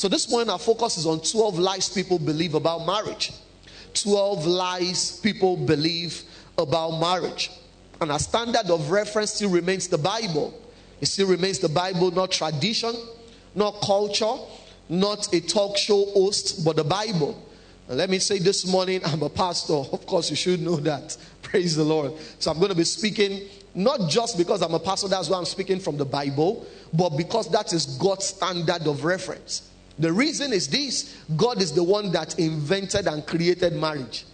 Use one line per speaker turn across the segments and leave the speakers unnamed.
So this morning, our focus is on 12 lies people believe about marriage. 12 lies people believe about marriage. And our standard of reference still remains the Bible. It still remains the Bible, not tradition, not culture, not a talk show host, but the Bible. And let me say this morning, I'm a pastor. Of course, you should know that. Praise the Lord. So I'm going to be speaking not just because I'm a pastor, that's why I'm speaking from the Bible, but because that is God's standard of reference. The reason is this God is the one that invented and created marriage.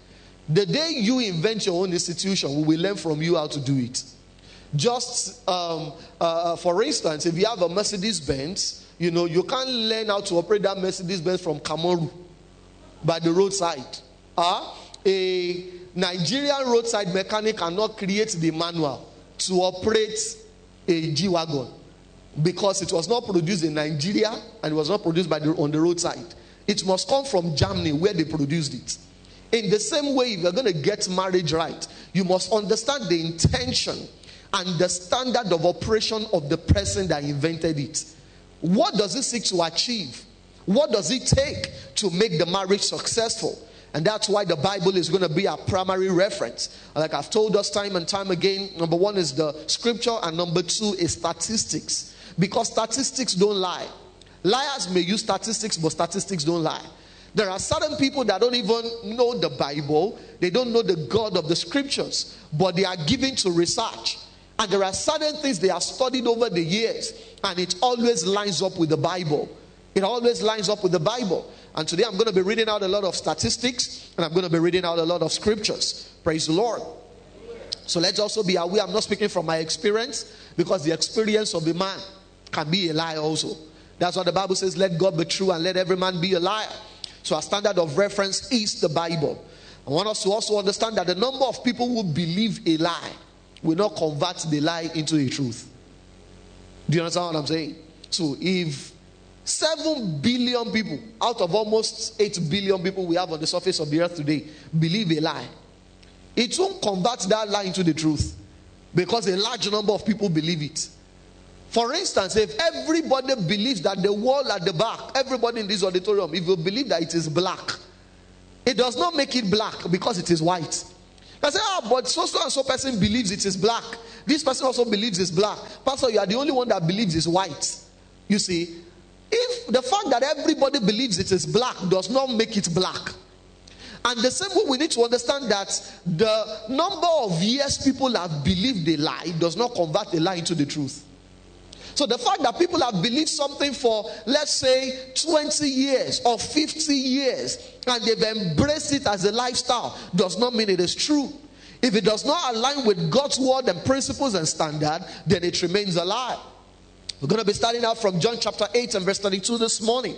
The day you invent your own institution, we will learn from you how to do it. Just um, uh, for instance, if you have a Mercedes Benz, you know, you can't learn how to operate that Mercedes Benz from Cameroon by the roadside. Uh, a Nigerian roadside mechanic cannot create the manual to operate a G Wagon because it was not produced in Nigeria and it was not produced by the, on the roadside. It must come from Germany where they produced it. In the same way, if you're going to get marriage right, you must understand the intention and the standard of operation of the person that invented it. What does it seek to achieve? What does it take to make the marriage successful? And that's why the Bible is going to be our primary reference. Like I've told us time and time again, number one is the scripture, and number two is statistics. Because statistics don't lie. Liars may use statistics, but statistics don't lie. There are certain people that don't even know the Bible, they don't know the God of the scriptures, but they are given to research. And there are certain things they have studied over the years, and it always lines up with the Bible. It always lines up with the Bible. And today I'm going to be reading out a lot of statistics, and I'm going to be reading out a lot of scriptures. Praise the Lord. So let's also be aware I'm not speaking from my experience, because the experience of a man can be a liar also. That's what the Bible says let God be true and let every man be a liar. So our standard of reference is the Bible. I want us to also understand that the number of people who believe a lie will not convert the lie into a truth. Do you understand what I'm saying? So if 7 billion people out of almost 8 billion people we have on the surface of the earth today believe a lie, it won't convert that lie into the truth because a large number of people believe it. For instance, if everybody believes that the wall at the back, everybody in this auditorium, if you believe that it is black, it does not make it black because it is white. I say, ah, but so so and so person believes it is black. This person also believes it's black. Pastor, you are the only one that believes it's white. You see, if the fact that everybody believes it is black does not make it black. And the same way we need to understand that the number of years people have believed a lie does not convert a lie into the truth. So the fact that people have believed something for, let's say, 20 years or 50 years, and they've embraced it as a lifestyle, does not mean it is true. If it does not align with God's word and principles and standard, then it remains a lie. We're going to be starting out from John chapter 8 and verse 32 this morning.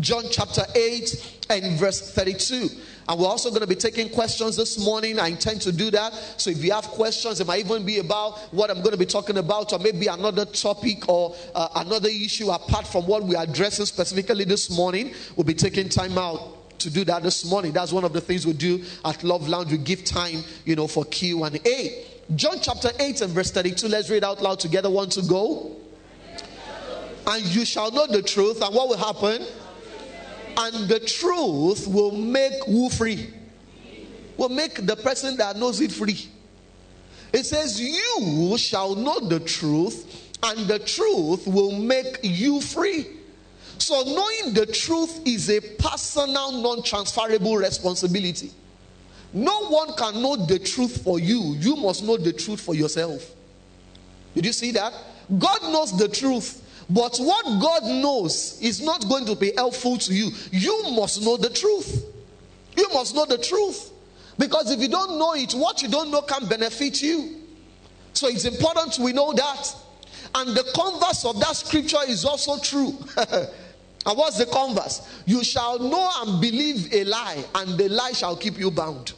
John chapter 8 and verse 32. And we're also going to be taking questions this morning. I intend to do that. So if you have questions, it might even be about what I'm going to be talking about, or maybe another topic or uh, another issue apart from what we are addressing specifically this morning. We'll be taking time out to do that this morning. That's one of the things we do at Love Lounge. We give time, you know, for Q and A. John chapter 8 and verse 32. Let's read out loud together. Want to go? And you shall know the truth. And what will happen? And the truth will make who free? Will make the person that knows it free. It says, You shall know the truth, and the truth will make you free. So, knowing the truth is a personal, non transferable responsibility. No one can know the truth for you. You must know the truth for yourself. Did you see that? God knows the truth. But what God knows is not going to be helpful to you. You must know the truth. You must know the truth. Because if you don't know it, what you don't know can benefit you. So it's important we know that. And the converse of that scripture is also true. and what's the converse? You shall know and believe a lie, and the lie shall keep you bound.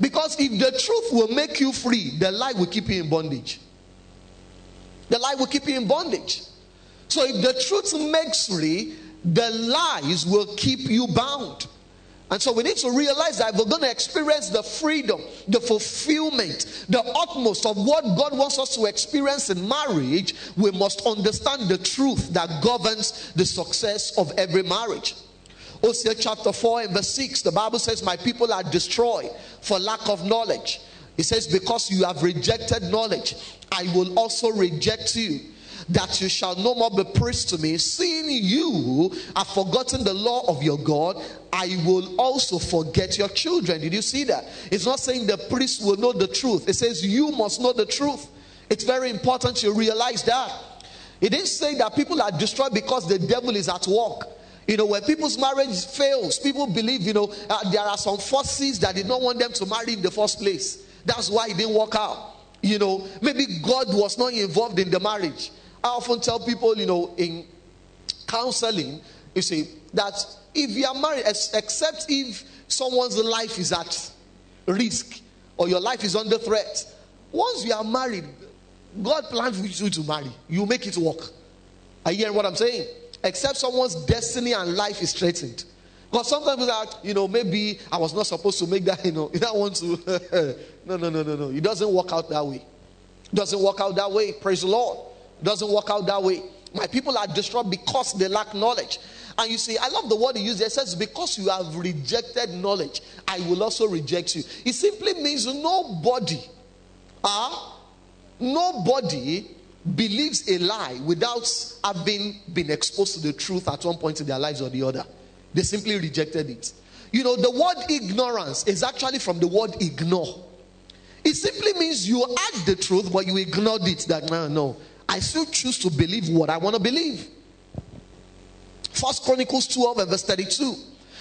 Because if the truth will make you free, the lie will keep you in bondage. The lie will keep you in bondage. So if the truth makes free, the lies will keep you bound. And so we need to realize that we're going to experience the freedom, the fulfillment, the utmost of what God wants us to experience in marriage, we must understand the truth that governs the success of every marriage. Hosea chapter 4 and verse 6, the Bible says, My people are destroyed for lack of knowledge. It says, Because you have rejected knowledge, I will also reject you that you shall no more be priest to me, seeing you have forgotten the law of your God, I will also forget your children. Did you see that? It's not saying the priest will know the truth, it says you must know the truth. It's very important you realize that. It didn't say that people are destroyed because the devil is at work. You know, when people's marriage fails, people believe, you know, uh, there are some forces that did not want them to marry in the first place. That's why it didn't work out. You know, maybe God was not involved in the marriage. I often tell people, you know, in counseling, you see, that if you are married, except if someone's life is at risk or your life is under threat, once you are married, God plans for you to marry. You make it work. Are you hearing what I'm saying? Except someone's destiny and life is threatened. Because sometimes that, you know, maybe I was not supposed to make that, you know, you don't want to. no, no, no, no, no. It doesn't work out that way. It doesn't work out that way. Praise the Lord doesn't work out that way. My people are destroyed because they lack knowledge. And you see, I love the word he used. It says, Because you have rejected knowledge, I will also reject you. It simply means nobody, ah, uh, nobody believes a lie without having been exposed to the truth at one point in their lives or the other. They simply rejected it. You know, the word ignorance is actually from the word ignore. It simply means you had the truth, but you ignored it. That no, no, I still choose to believe what I want to believe. First Chronicles 12 and verse 32.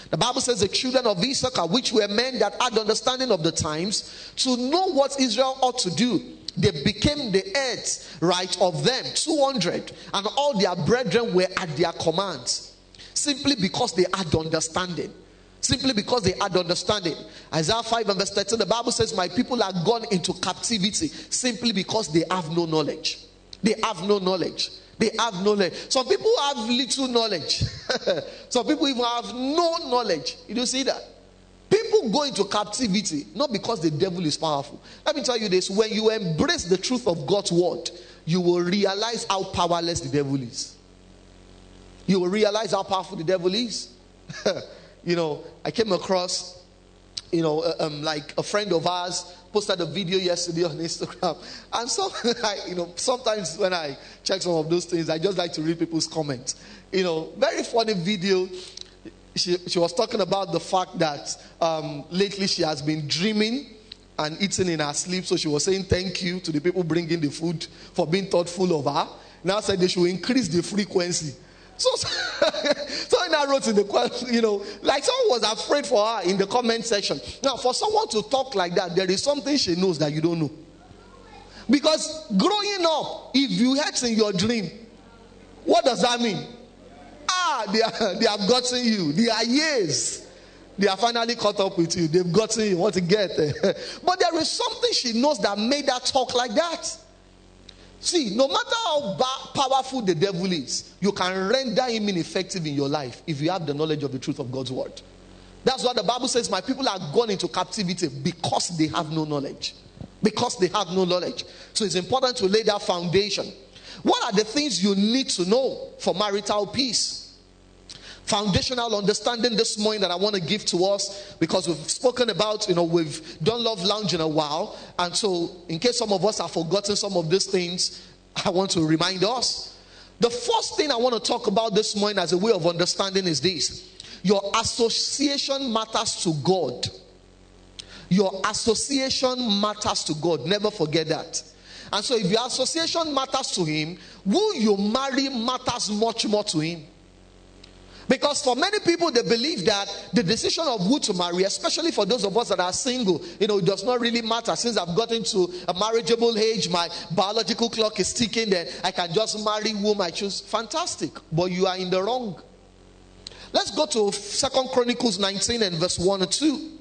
The Bible says the children of Issachar, which were men that had understanding of the times, to know what Israel ought to do, they became the heads, right, of them, 200, and all their brethren were at their commands, simply because they had understanding. Simply because they had understanding. Isaiah 5 and verse 13, the Bible says, My people are gone into captivity simply because they have no knowledge. They have no knowledge. They have knowledge. Some people have little knowledge. Some people even have no knowledge. You do see that? People go into captivity not because the devil is powerful. Let me tell you this when you embrace the truth of God's word, you will realize how powerless the devil is. You will realize how powerful the devil is. you know, I came across, you know, uh, um, like a friend of ours posted a video yesterday on Instagram. And so, I, you know, sometimes when I check some of those things, I just like to read people's comments. You know, very funny video. She, she was talking about the fact that um, lately she has been dreaming and eating in her sleep. So she was saying thank you to the people bringing the food for being thoughtful of her. Now said they should increase the frequency. So, so I wrote in the question, you know, like someone was afraid for her in the comment section. Now, for someone to talk like that, there is something she knows that you don't know. Because growing up, if you had in your dream, what does that mean? Ah, they, are, they have gotten you. They are years. They are finally caught up with you. They've gotten you. What to get? but there is something she knows that made her talk like that. See, no matter how powerful the devil is, you can render him ineffective in your life if you have the knowledge of the truth of God's word. That's what the Bible says. My people are gone into captivity because they have no knowledge. Because they have no knowledge. So it's important to lay that foundation. What are the things you need to know for marital peace? Foundational understanding this morning that I want to give to us because we've spoken about, you know, we've done Love Lounge in a while. And so, in case some of us have forgotten some of these things, I want to remind us. The first thing I want to talk about this morning as a way of understanding is this your association matters to God. Your association matters to God. Never forget that. And so, if your association matters to Him, who you marry matters much more to Him. Because for many people, they believe that the decision of who to marry, especially for those of us that are single, you know, it does not really matter. Since I've gotten to a marriageable age, my biological clock is ticking, then I can just marry whom I choose. Fantastic. But you are in the wrong. Let's go to Second Chronicles 19 and verse 1 and 2.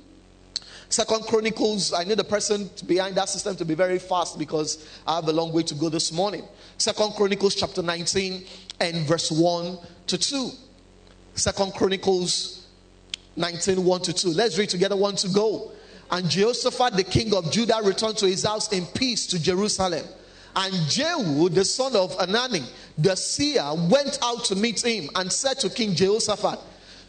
Second Chronicles, I need the person behind that system to be very fast because I have a long way to go this morning. Second Chronicles chapter 19 and verse 1 to 2. Second Chronicles 19, 1 to 2. Let's read together, 1 to go. And Jehoshaphat, the king of Judah, returned to his house in peace to Jerusalem. And Jehu, the son of Anani, the seer, went out to meet him and said to King Jehoshaphat,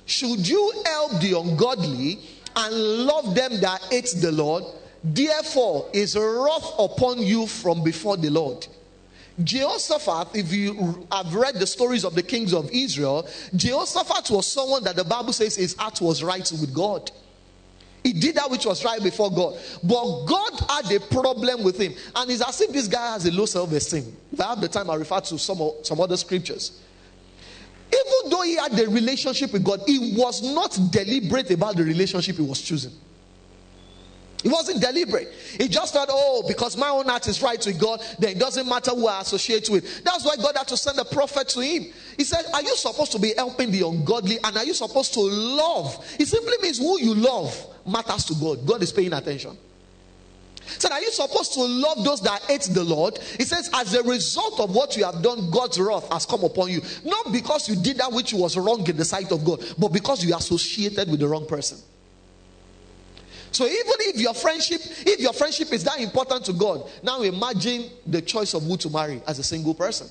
Should you help the ungodly and love them that hate the Lord? Therefore is wrath upon you from before the Lord. Jehoshaphat, if you have read the stories of the kings of Israel, Jehoshaphat was someone that the Bible says his heart was right with God. He did that which was right before God. But God had a problem with him. And it's as if this guy has a low self esteem. If I have the time, I refer to some, some other scriptures. Even though he had a relationship with God, he was not deliberate about the relationship he was choosing. It wasn't deliberate. He just thought, oh, because my own heart is right with God, then it doesn't matter who I associate with. That's why God had to send a prophet to him. He said, Are you supposed to be helping the ungodly and are you supposed to love? It simply means who you love matters to God. God is paying attention. Said, Are you supposed to love those that hate the Lord? He says, As a result of what you have done, God's wrath has come upon you. Not because you did that which was wrong in the sight of God, but because you associated with the wrong person. So even if your friendship, if your friendship is that important to God, now imagine the choice of who to marry as a single person.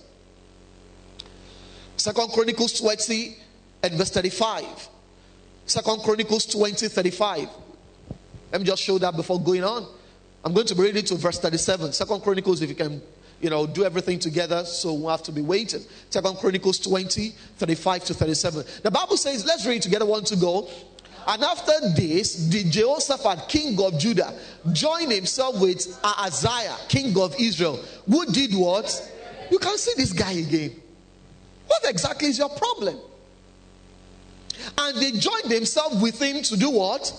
Second Chronicles 20 and verse 35. Second Chronicles 20, 35. Let me just show that before going on. I'm going to be reading to verse 37. Second Chronicles, if you can, you know, do everything together, so we'll have to be waiting. Second Chronicles 20, 35 to 37. The Bible says, let's read together, one to go. And after this, the Jehoshaphat, king of Judah, joined himself with Ahaziah, king of Israel, who did what? You can see this guy again. What exactly is your problem? And they joined themselves with him to do what?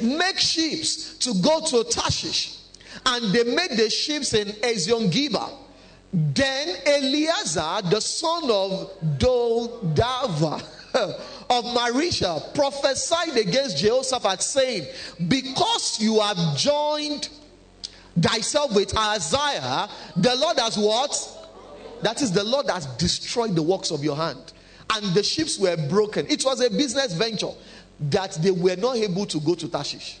Make ships to go to Tarshish. And they made the ships in Ezion Geber. Then Eleazar, the son of Dodava, of Mareshah prophesied against Jehoshaphat, saying, Because you have joined thyself with Ahaziah, the Lord has what? That is, the Lord has destroyed the works of your hand. And the ships were broken. It was a business venture that they were not able to go to Tarshish.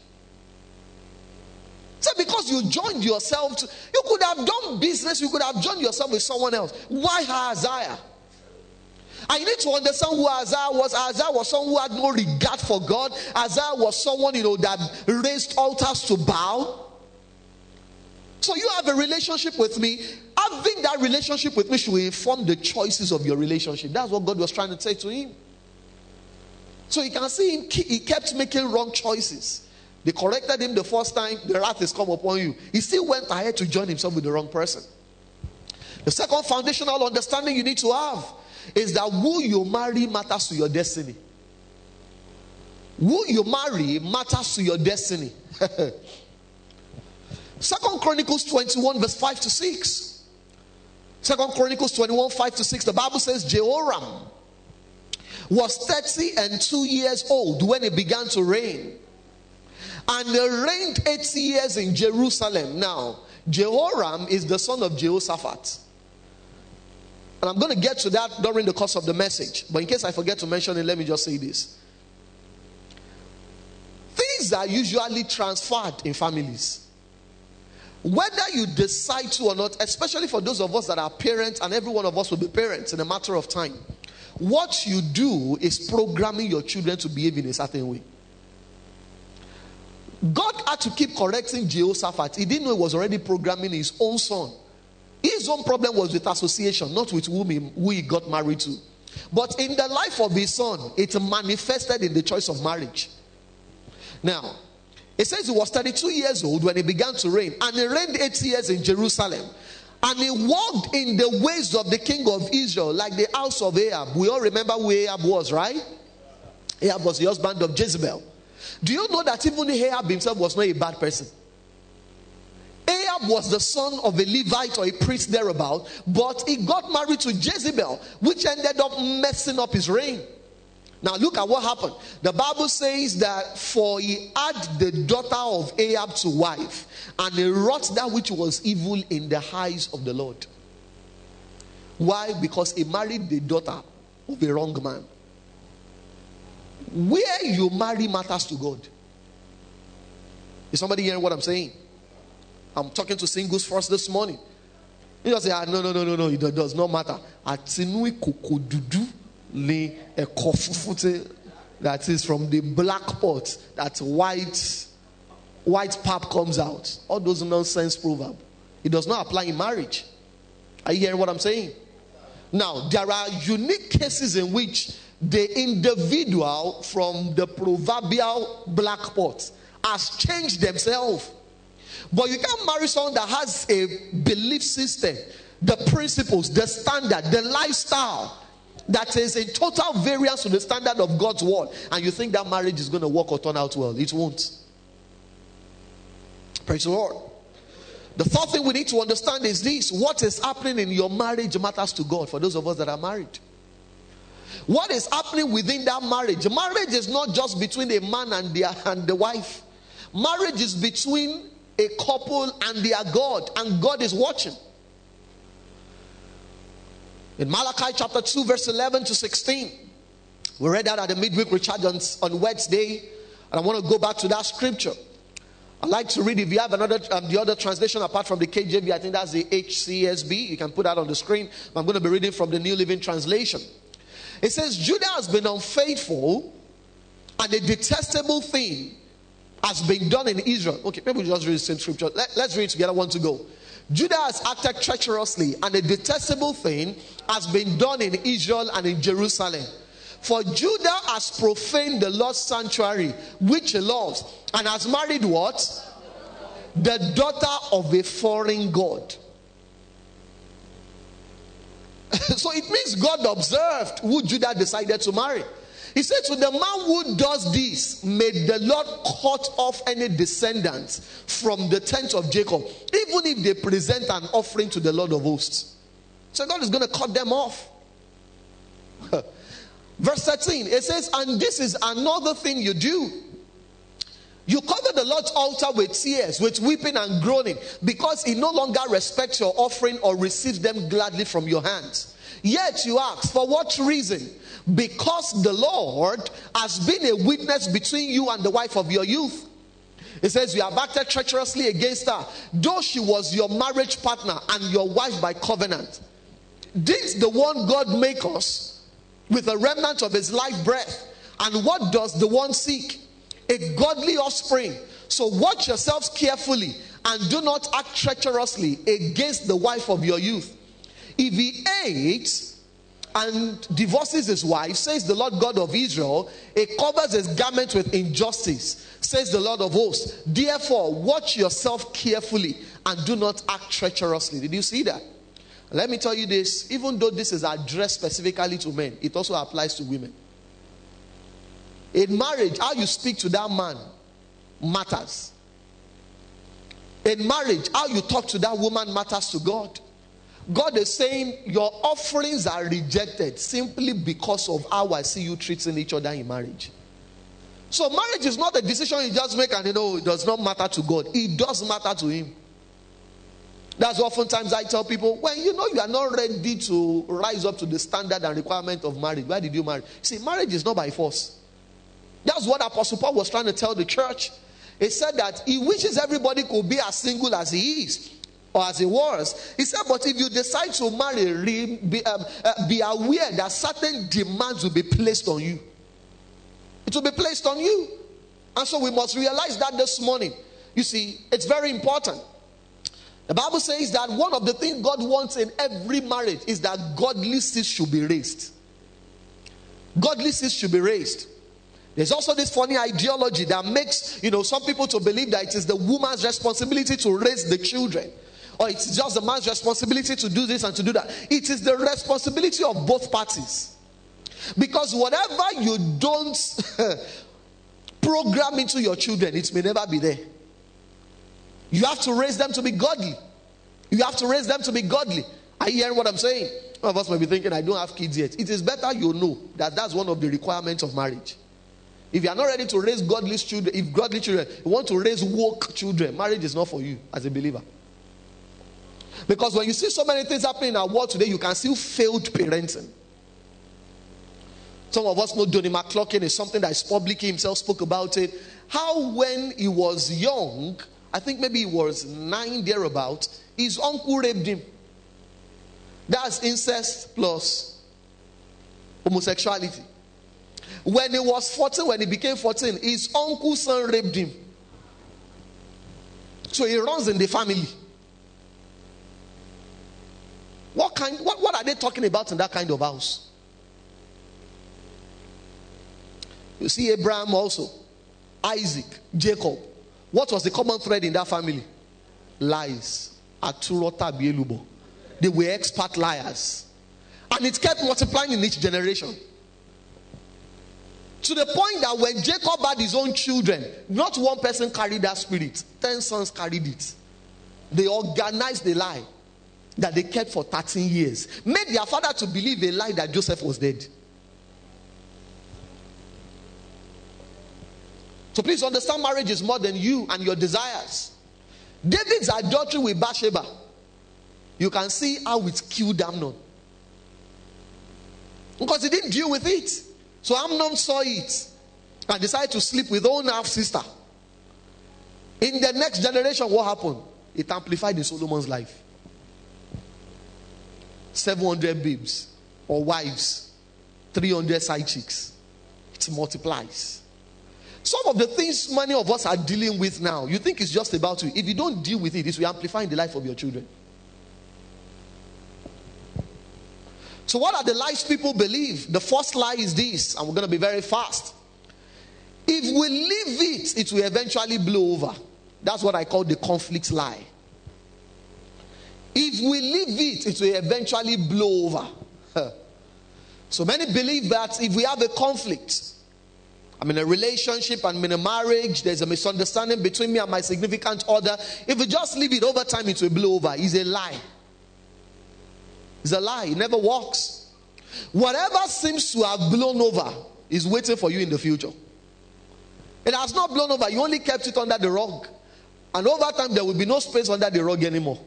So because you joined yourself, to, you could have done business, you could have joined yourself with someone else. Why Ahaziah? And you need to understand who Ahaziah was. Ahaziah was someone who had no regard for God. Ahaziah was someone, you know, that raised altars to Baal. So you have a relationship with me. Having that relationship with me should inform the choices of your relationship. That's what God was trying to say to him. So you can see him, he kept making wrong choices. They corrected him the first time, the wrath has come upon you. He still went ahead to join himself with the wrong person. The second foundational understanding you need to have is that who you marry matters to your destiny. Who you marry matters to your destiny. Second Chronicles 21, verse 5 to 6. Second Chronicles 21, 5 to 6. The Bible says Jehoram was 30 and 2 years old when he began to reign. And he reigned 80 years in Jerusalem. Now, Jehoram is the son of Jehoshaphat. And I'm going to get to that during the course of the message. But in case I forget to mention it, let me just say this. Things are usually transferred in families. Whether you decide to or not, especially for those of us that are parents, and every one of us will be parents in a matter of time, what you do is programming your children to behave in a certain way. God had to keep correcting Jehoshaphat. He didn't know he was already programming his own son his own problem was with association, not with whom he, who he got married to. But in the life of his son, it manifested in the choice of marriage. Now, it says he was 32 years old when he began to reign, and he reigned eight years in Jerusalem. And he walked in the ways of the king of Israel, like the house of Ahab. We all remember who Ahab was, right? Ahab was the husband of Jezebel. Do you know that even Ahab himself was not a bad person? Ahab was the son of a Levite or a priest thereabout, but he got married to Jezebel, which ended up messing up his reign. Now look at what happened. The Bible says that for he had the daughter of Ahab to wife, and he wrought that which was evil in the eyes of the Lord. Why? Because he married the daughter of a wrong man. Where you marry matters to God. Is somebody hearing what I'm saying? I'm talking to singles first this morning. You just say, ah, no, no, no, no, no, it does not matter. Atinui kokodudu le ekofufute that is from the black pot that white white pap comes out. All those nonsense proverb. It does not apply in marriage. Are you hearing what I'm saying? Now, there are unique cases in which the individual from the proverbial black pot has changed themselves. But you can't marry someone that has a belief system, the principles, the standard, the lifestyle that is in total variance to the standard of God's word, and you think that marriage is going to work or turn out well. It won't. Praise the Lord. The third thing we need to understand is this what is happening in your marriage matters to God for those of us that are married. What is happening within that marriage? Marriage is not just between a man and their and the wife. Marriage is between a couple and their God, and God is watching. In Malachi chapter 2, verse 11 to 16, we read that at the midweek recharge on, on Wednesday, and I want to go back to that scripture. I'd like to read if you have another um, the other translation apart from the KJV, I think that's the HCSB. You can put that on the screen. I'm going to be reading from the New Living Translation. It says, Judah has been unfaithful, and a detestable thing has been done in Israel. Okay, maybe we just read the same scripture. Let, us read together. One to go. Judah has acted treacherously, and a detestable thing has been done in Israel and in Jerusalem. For Judah has profaned the Lord's sanctuary, which he loves, and has married what? The daughter of a foreign God. so it means God observed who Judah decided to marry. He said, To the man who does this, may the Lord cut off any descendants from the tent of Jacob, even if they present an offering to the Lord of hosts. So God is going to cut them off. Verse 13, it says, And this is another thing you do. You cover the Lord's altar with tears, with weeping and groaning, because he no longer respects your offering or receives them gladly from your hands. Yet you ask, For what reason? Because the Lord has been a witness between you and the wife of your youth. It says, You have acted treacherously against her, though she was your marriage partner and your wife by covenant. This the one God make us with a remnant of his life breath. And what does the one seek? A godly offspring. So watch yourselves carefully and do not act treacherously against the wife of your youth. If he hates and divorces his wife, says the Lord God of Israel, he covers his garment with injustice, says the Lord of hosts. Therefore, watch yourself carefully and do not act treacherously. Did you see that? Let me tell you this even though this is addressed specifically to men, it also applies to women. In marriage, how you speak to that man matters. In marriage, how you talk to that woman matters to God. God is saying your offerings are rejected simply because of how I see you treating each other in marriage. So marriage is not a decision you just make and you know it does not matter to God. It does matter to Him. That's oftentimes I tell people when you know you are not ready to rise up to the standard and requirement of marriage. Why did you marry? See, marriage is not by force. That's what Apostle Paul was trying to tell the church. He said that he wishes everybody could be as single as he is or as it was. He said, but if you decide to marry, be, um, uh, be aware that certain demands will be placed on you. It will be placed on you. And so we must realize that this morning. You see, it's very important. The Bible says that one of the things God wants in every marriage is that godly seeds should be raised. Godly seeds should be raised. There's also this funny ideology that makes, you know, some people to believe that it is the woman's responsibility to raise the children or it's just the man's responsibility to do this and to do that. It is the responsibility of both parties. Because whatever you don't program into your children, it may never be there. You have to raise them to be godly. You have to raise them to be godly. Are you hearing what I'm saying? Some of us may be thinking, I don't have kids yet. It is better you know that that's one of the requirements of marriage. If you are not ready to raise godly children, if godly children, want to raise woke children, marriage is not for you as a believer. Because when you see so many things happening in our world today, you can see failed parenting. Some of us know Donnie McClurkin is something that is public. He himself spoke about it. How, when he was young, I think maybe he was nine thereabout, his uncle raped him. That's incest plus homosexuality. When he was 14, when he became 14, his uncle's son raped him. So he runs in the family. What kind what, what are they talking about in that kind of house? You see Abraham also, Isaac, Jacob. What was the common thread in that family? Lies. They were expert liars. And it kept multiplying in each generation. To the point that when Jacob had his own children, not one person carried that spirit, 10 sons carried it. They organized the lie that they kept for 13 years, made their father to believe a lie that Joseph was dead. So please understand marriage is more than you and your desires. David's adultery with Bathsheba, you can see how it killed Amnon. Because he didn't deal with it. So Amnon saw it and decided to sleep with own half sister. In the next generation, what happened? It amplified in Solomon's life. 700 babes or wives, 300 side chicks. It multiplies. Some of the things many of us are dealing with now, you think it's just about you. If you don't deal with it, it will amplify in the life of your children. So, what are the lies people believe? The first lie is this, and we're going to be very fast. If we leave it, it will eventually blow over. That's what I call the conflict lie. If we leave it, it will eventually blow over. so many believe that if we have a conflict, I'm in a relationship, I'm in a marriage, there's a misunderstanding between me and my significant other. If we just leave it over time, it will blow over. It's a lie. It's a lie. It never works. Whatever seems to have blown over is waiting for you in the future. It has not blown over. You only kept it under the rug. And over time, there will be no space under the rug anymore.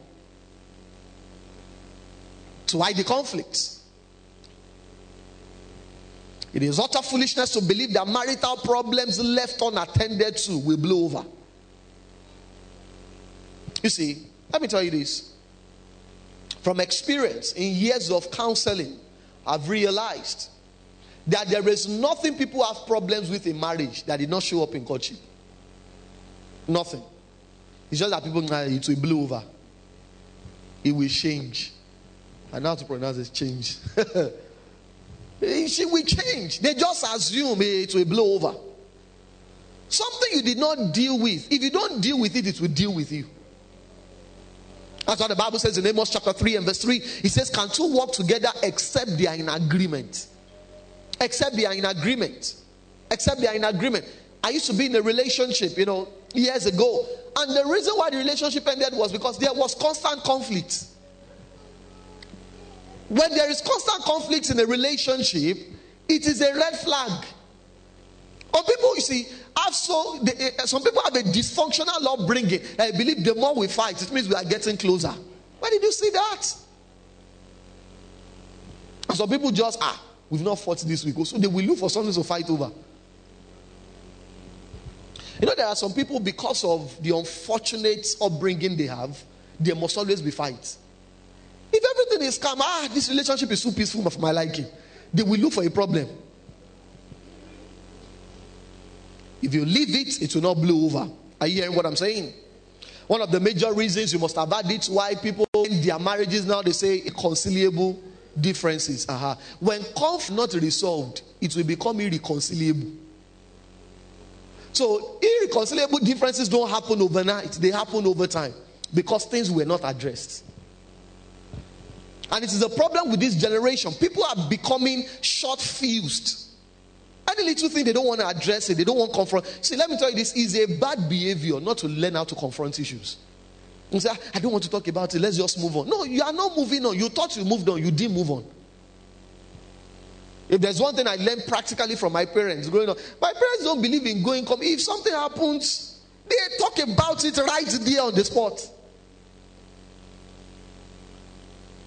To hide the conflict? It is utter foolishness to believe that marital problems left unattended to will blow over. You see, let me tell you this. From experience in years of counseling, I've realized that there is nothing people have problems with in marriage that did not show up in courtship. Nothing. It's just that people it will blow over. It will change. I know how to pronounce this change. she will change. They just assume it will blow over. Something you did not deal with. If you don't deal with it, it will deal with you. That's what the Bible says in Amos chapter 3 and verse 3. It says, Can two walk together except they are in agreement? Except they are in agreement. Except they are in agreement. I used to be in a relationship, you know, years ago. And the reason why the relationship ended was because there was constant conflict. When there is constant conflict in a relationship, it is a red flag. Or people, you see, have so they, uh, some people have a dysfunctional upbringing. I believe the more we fight, it means we are getting closer. Where did you see that? And some people just ah, we've not fought this week, so they will look for something to fight over. You know, there are some people because of the unfortunate upbringing they have, there must always be fights. If everything is calm, ah, this relationship is so peaceful for my liking, they will look for a problem. If you leave it, it will not blow over. Are you hearing what I'm saying? One of the major reasons you must have had it why people in their marriages now they say irreconcilable differences. Uh-huh. When conflict not resolved, it will become irreconcilable. So irreconcilable differences don't happen overnight; they happen over time because things were not addressed. And it is a problem with this generation. People are becoming short fused. Any little thing they don't want to address it, they don't want to confront. See, let me tell you this is a bad behavior not to learn how to confront issues. You say, ah, I don't want to talk about it, let's just move on. No, you are not moving on. You thought you moved on, you didn't move on. If there's one thing I learned practically from my parents growing up, my parents don't believe in going come. If something happens, they talk about it right there on the spot.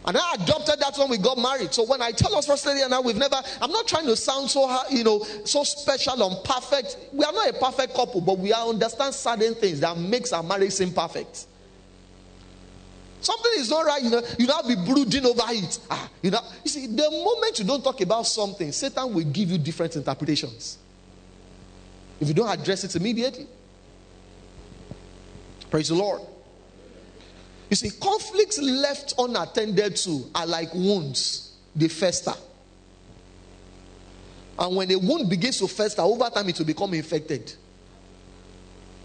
And I adopted that when we got married. So when I tell us First Lady and we've never, I'm not trying to sound so, you know, so special and perfect. We are not a perfect couple, but we understand certain things that makes our marriage seem perfect. Something is not right, you know, you not be brooding over it. Ah, you know, you see, the moment you don't talk about something, Satan will give you different interpretations. If you don't address it immediately. Praise the Lord. You see, conflicts left unattended to are like wounds, they fester. And when a wound begins to fester, over time it will become infected.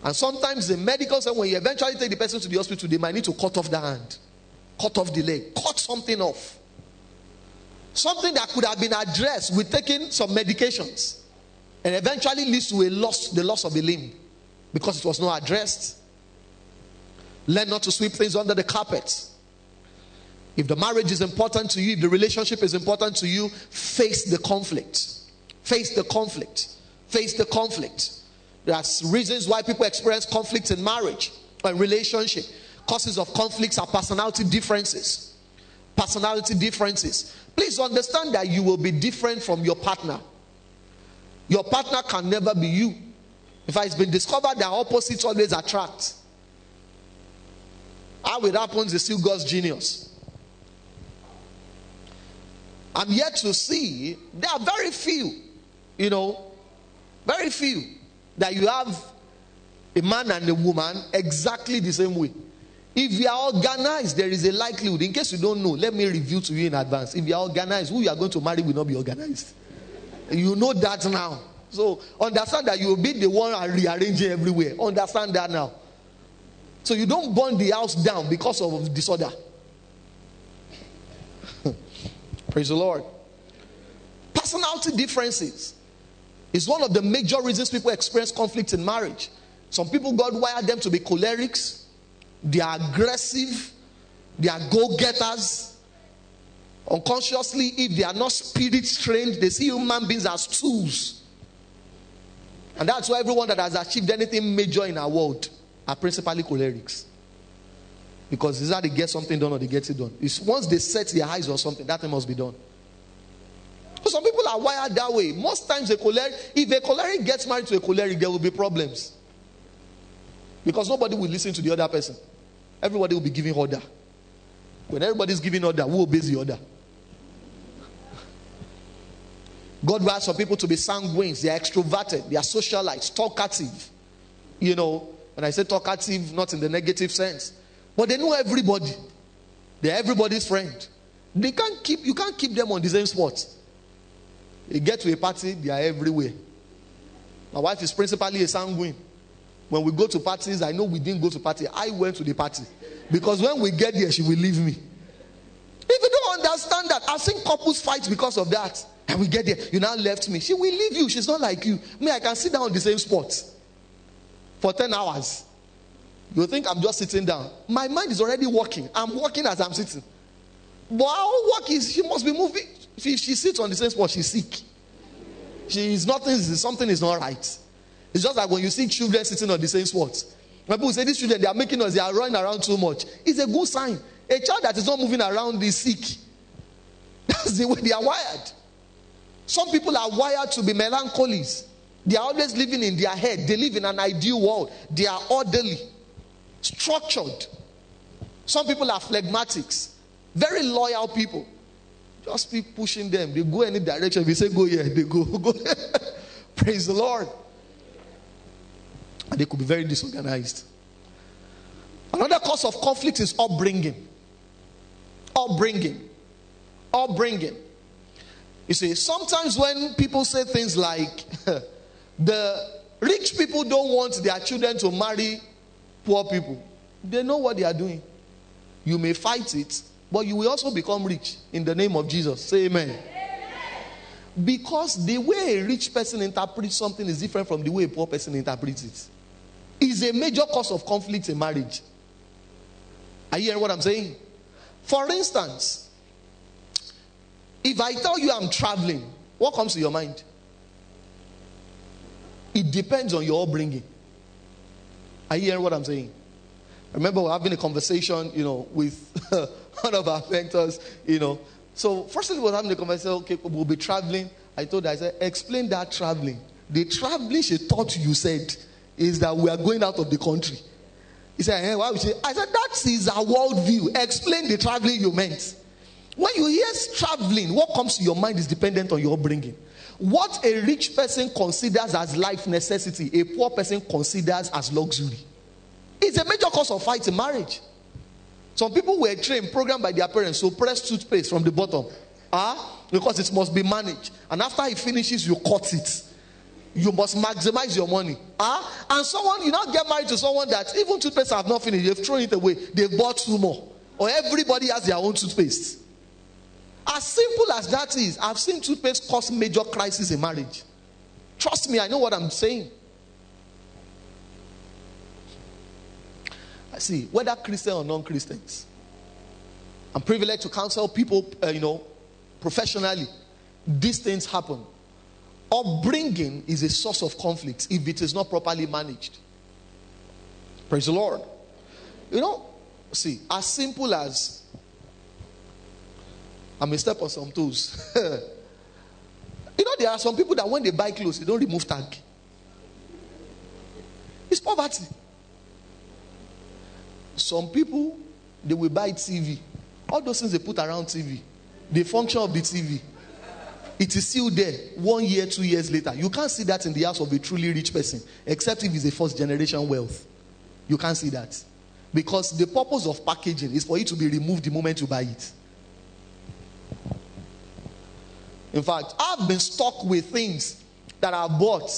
And sometimes the medical say when you eventually take the person to the hospital, they might need to cut off the hand, cut off the leg, cut something off. Something that could have been addressed with taking some medications and eventually leads to a loss, the loss of a limb because it was not addressed. Learn not to sweep things under the carpet. If the marriage is important to you, if the relationship is important to you, face the conflict. Face the conflict. Face the conflict. There's reasons why people experience conflict in marriage and relationship. Causes of conflicts are personality differences. Personality differences. Please understand that you will be different from your partner. Your partner can never be you. In fact, it's been discovered that opposites always attract. How it happens is still God's genius. I'm yet to see, there are very few, you know, very few that you have a man and a woman exactly the same way. If you are organized, there is a likelihood. In case you don't know, let me review to you in advance. If you are organized, who you are going to marry will not be organized. You know that now. So understand that you will be the one rearranging everywhere. Understand that now. So you don't burn the house down because of disorder. Praise the Lord. Personality differences is one of the major reasons people experience conflict in marriage. Some people, God wired them to be cholerics, they are aggressive, they are go getters. Unconsciously, if they are not spirit trained, they see human beings as tools. And that's why everyone that has achieved anything major in our world are principally cholerics. Because it's either they get something done or they get it done. It's once they set their eyes on something, that thing must be done. So some people are wired that way. Most times, a choleric, if a choleric gets married to a choleric, there will be problems. Because nobody will listen to the other person. Everybody will be giving order. When everybody's giving order, who obeys the order? God wants some people to be sanguines, they are extroverted, they are socialites, talkative. You know, when I say talkative, not in the negative sense, but they know everybody. They're everybody's friend. They can't keep you can't keep them on the same spot. You get to a party, they are everywhere. My wife is principally a sanguine. When we go to parties, I know we didn't go to party. I went to the party. Because when we get there, she will leave me. If you don't understand that, I've seen couples fight because of that. And we get there, you now left me. She will leave you. She's not like you. Me, I can sit down on the same spot for 10 hours. You think I'm just sitting down. My mind is already working. I'm working as I'm sitting. But our work is she must be moving. If she sits on the same spot, she's sick. She is nothing, something is not right. It's just like when you see children sitting on the same spot. When people say these children, they are making us, they are running around too much. It's a good sign. A child that is not moving around is sick. That's the way they are wired. Some people are wired to be melancholies. They are always living in their head. They live in an ideal world. They are orderly, structured. Some people are phlegmatics, very loyal people. Just keep pushing them. They go any direction. You say go here, they go. go. Praise the Lord. And they could be very disorganized. Another cause of conflict is upbringing. Upbringing. Upbringing. You see, sometimes when people say things like, the rich people don't want their children to marry poor people, they know what they are doing. You may fight it, but you will also become rich in the name of Jesus. Say amen. amen. Because the way a rich person interprets something is different from the way a poor person interprets it. Is a major cause of conflict in marriage. Are you hearing what I'm saying? For instance, if I tell you I'm traveling, what comes to your mind? It depends on your upbringing. Are you hearing what I'm saying? I remember having a conversation, you know, with one of our mentors, you know. So, firstly, we were having a conversation, okay, we'll be traveling. I told her, I said, explain that traveling. The traveling she thought you said is that we are going out of the country. He said, hey, why would? I said, that is a worldview. Explain the traveling you meant. When you hear traveling, what comes to your mind is dependent on your bringing. What a rich person considers as life necessity, a poor person considers as luxury. It's a major cause of fight in marriage. Some people were trained, programmed by their parents to press toothpaste from the bottom. Ah, because it must be managed. And after it finishes, you cut it. You must maximize your money. Ah, and someone, you now get married to someone that even toothpaste have not finished, they've thrown it away, they've bought two more. Or everybody has their own toothpaste. As simple as that is, I've seen toothpaste cause major crisis in marriage. Trust me, I know what I'm saying. I see, whether Christian or non Christians, I'm privileged to counsel people, uh, you know, professionally. These things happen. Upbringing is a source of conflict if it is not properly managed. Praise the Lord. You know, see, as simple as I may step on some toes. you know, there are some people that when they buy clothes, they don't remove tag. It's poverty. Some people, they will buy TV. All those things they put around TV, the function of the TV, it is still there one year, two years later. You can't see that in the house of a truly rich person, except if it's a first generation wealth. You can't see that. Because the purpose of packaging is for it to be removed the moment you buy it. In fact, I've been stuck with things that I bought.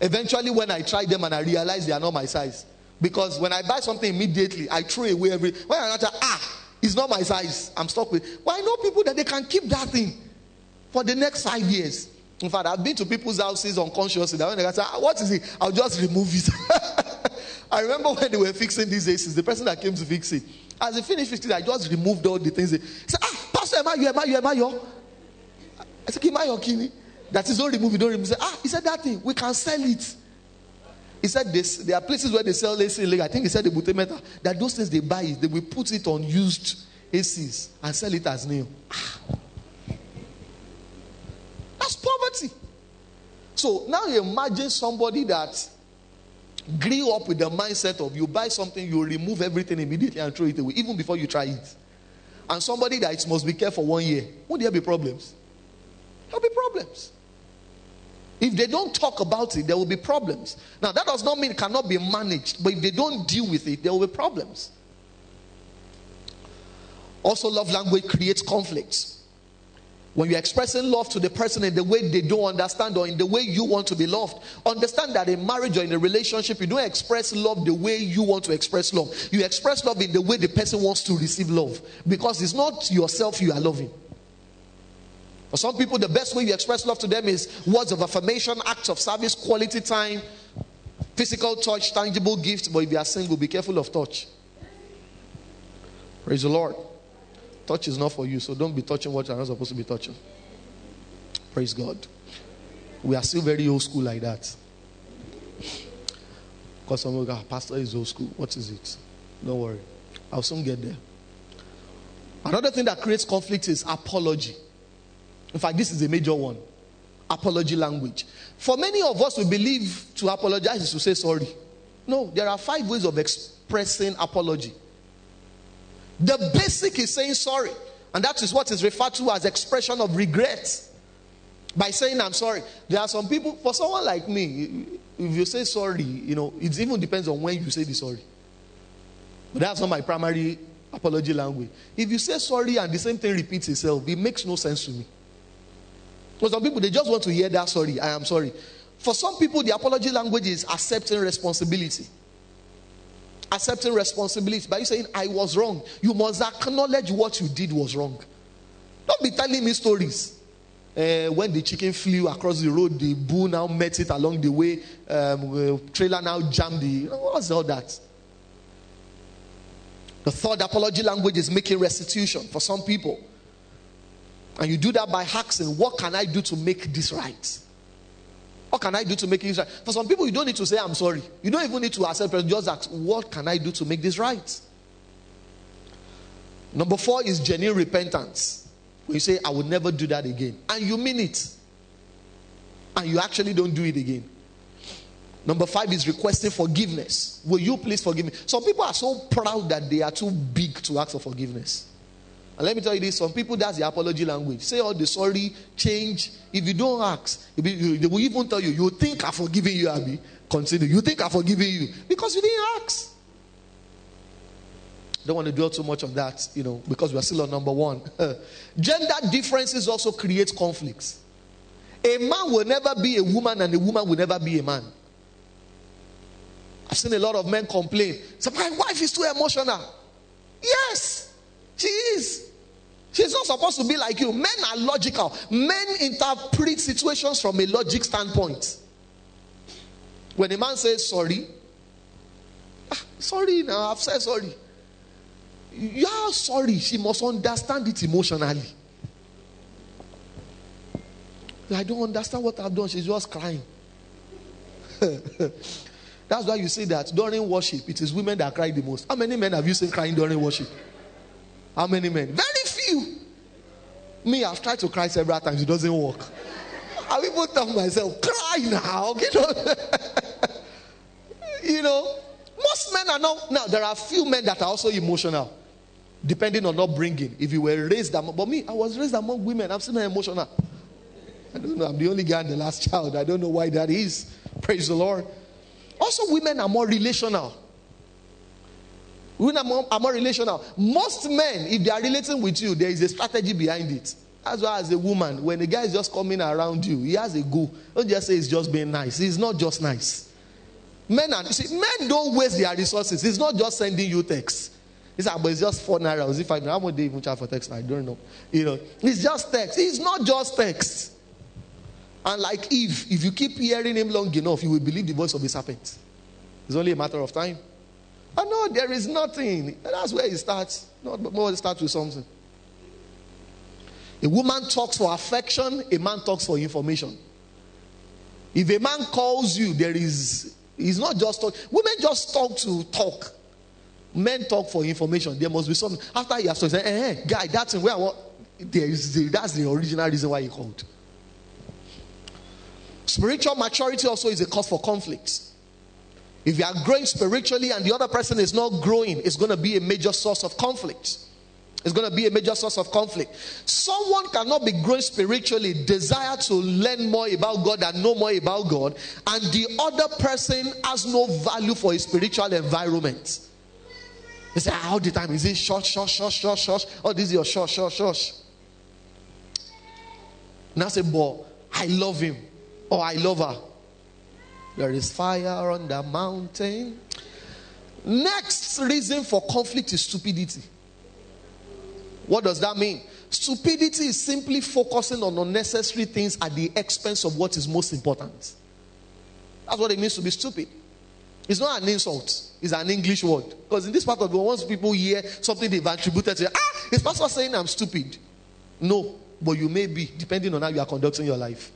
Eventually, when I try them and I realize they are not my size. Because when I buy something immediately, I throw away every. When I not ah, it's not my size. I'm stuck with. But I know people that they can keep that thing for the next five years. In fact, I've been to people's houses unconsciously. That when they say, ah, "What is it?" I'll just remove it. I remember when they were fixing these ACs, the person that came to fix it, as they finished fixing it, I just removed all the things. He said, "Ah, Pastor, am I you? Am I you? Am I you?" I said, Kima Yokini. That is not removed, don't remove. Said, Ah, he said that thing, we can sell it. He said this, there are places where they sell AC I think he said the Butemeta, that those things they buy it, they will put it on used ACs and sell it as new. Ah. That's poverty. So now you imagine somebody that grew up with the mindset of you buy something, you remove everything immediately and throw it away, even before you try it. And somebody that it must be kept for one year. Would there be problems? There'll be problems. If they don't talk about it, there will be problems. Now, that does not mean it cannot be managed, but if they don't deal with it, there will be problems. Also, love language creates conflicts. When you're expressing love to the person in the way they don't understand or in the way you want to be loved, understand that in marriage or in a relationship, you don't express love the way you want to express love. You express love in the way the person wants to receive love because it's not yourself you are loving. For some people, the best way you express love to them is words of affirmation, acts of service, quality time, physical touch, tangible gifts. But if you are single, be careful of touch. Praise the Lord. Touch is not for you, so don't be touching what you're not supposed to be touching. Praise God. We are still very old school like that. Because some of our pastor is old school. What is it? Don't worry. I'll soon get there. Another thing that creates conflict is apology. In fact, this is a major one apology language. For many of us, we believe to apologize is to say sorry. No, there are five ways of expressing apology. The basic is saying sorry, and that is what is referred to as expression of regret. By saying I'm sorry, there are some people. For someone like me, if you say sorry, you know it even depends on when you say the sorry. But that's not my primary apology language. If you say sorry and the same thing repeats itself, it makes no sense to me. For some people, they just want to hear that sorry, I am sorry. For some people, the apology language is accepting responsibility. Accepting responsibility by saying, I was wrong. You must acknowledge what you did was wrong. Don't be telling me stories. Uh, when the chicken flew across the road, the bull now met it along the way. Um, the trailer now jammed the. What's all that? The third apology language is making restitution for some people. And you do that by asking, What can I do to make this right? What can I do to make it right? For some people, you don't need to say, I'm sorry. You don't even need to accept it. Just ask, What can I do to make this right? Number four is genuine repentance. When you say, I will never do that again, and you mean it, and you actually don't do it again. Number five is requesting forgiveness. Will you please forgive me? Some people are so proud that they are too big to ask for forgiveness. And let me tell you this some people, that's the apology language. Say all the sorry, change. If you don't ask, they will even tell you, You think I've forgiven you, Abby. Consider. You think I've forgiven you because you didn't ask. Don't want to dwell too much on that, you know, because we're still on number one. Gender differences also create conflicts. A man will never be a woman, and a woman will never be a man. I've seen a lot of men complain. So my wife is too emotional. Yes, she is. She's not supposed to be like you. Men are logical. Men interpret situations from a logic standpoint. When a man says sorry, ah, sorry now, I've said sorry. You are sorry. She must understand it emotionally. I don't understand what I've done. She's just crying. That's why you say that during worship, it is women that cry the most. How many men have you seen crying during worship? How many men? Very few. Me, I've tried to cry several times, it doesn't work. I even tell myself, cry now. You know? you know, most men are not. Now, there are few men that are also emotional, depending on upbringing. If you were raised among, but me, I was raised among women. I'm still emotional. I don't know. I'm the only guy and the last child. I don't know why that is. Praise the Lord. Also, women are more relational. Women are more, are more relational. Most men, if they are relating with you, there is a strategy behind it. As well as a woman, when a guy is just coming around you, he has a goal. Don't just say it's just being nice. It's not just nice. Men are see, men don't waste their resources. It's not just sending you texts. It's like, ah, but it's just four naira. It five naira? How much they even charge for text? I don't know. You know, it's just text. It's not just text. And like Eve, if you keep hearing him long enough, you will believe the voice of the serpent. It's only a matter of time. I know there is nothing. That's where it starts. Not more it starts with something. A woman talks for affection, a man talks for information. If a man calls you, there is he's not just talk. Women just talk to talk. Men talk for information. There must be something. After you have to say, eh, eh guy, that's where I want. There is the, that's the original reason why he called. Spiritual maturity also is a cause for conflicts. If you are growing spiritually and the other person is not growing, it's going to be a major source of conflict. It's going to be a major source of conflict. Someone cannot be growing spiritually, desire to learn more about God and know more about God, and the other person has no value for his spiritual environment. They say, ah, All the time, is it shush, shush, shush, shush, shush? Oh, this is your shush, shush, shush. Now say, Boy, I love him. Oh, I love her. There is fire on the mountain. Next reason for conflict is stupidity. What does that mean? Stupidity is simply focusing on unnecessary things at the expense of what is most important. That's what it means to be stupid. It's not an insult, it's an English word. Because in this part of the world, once people hear something they've attributed to, ah, is pastor saying I'm stupid? No, but you may be, depending on how you are conducting your life.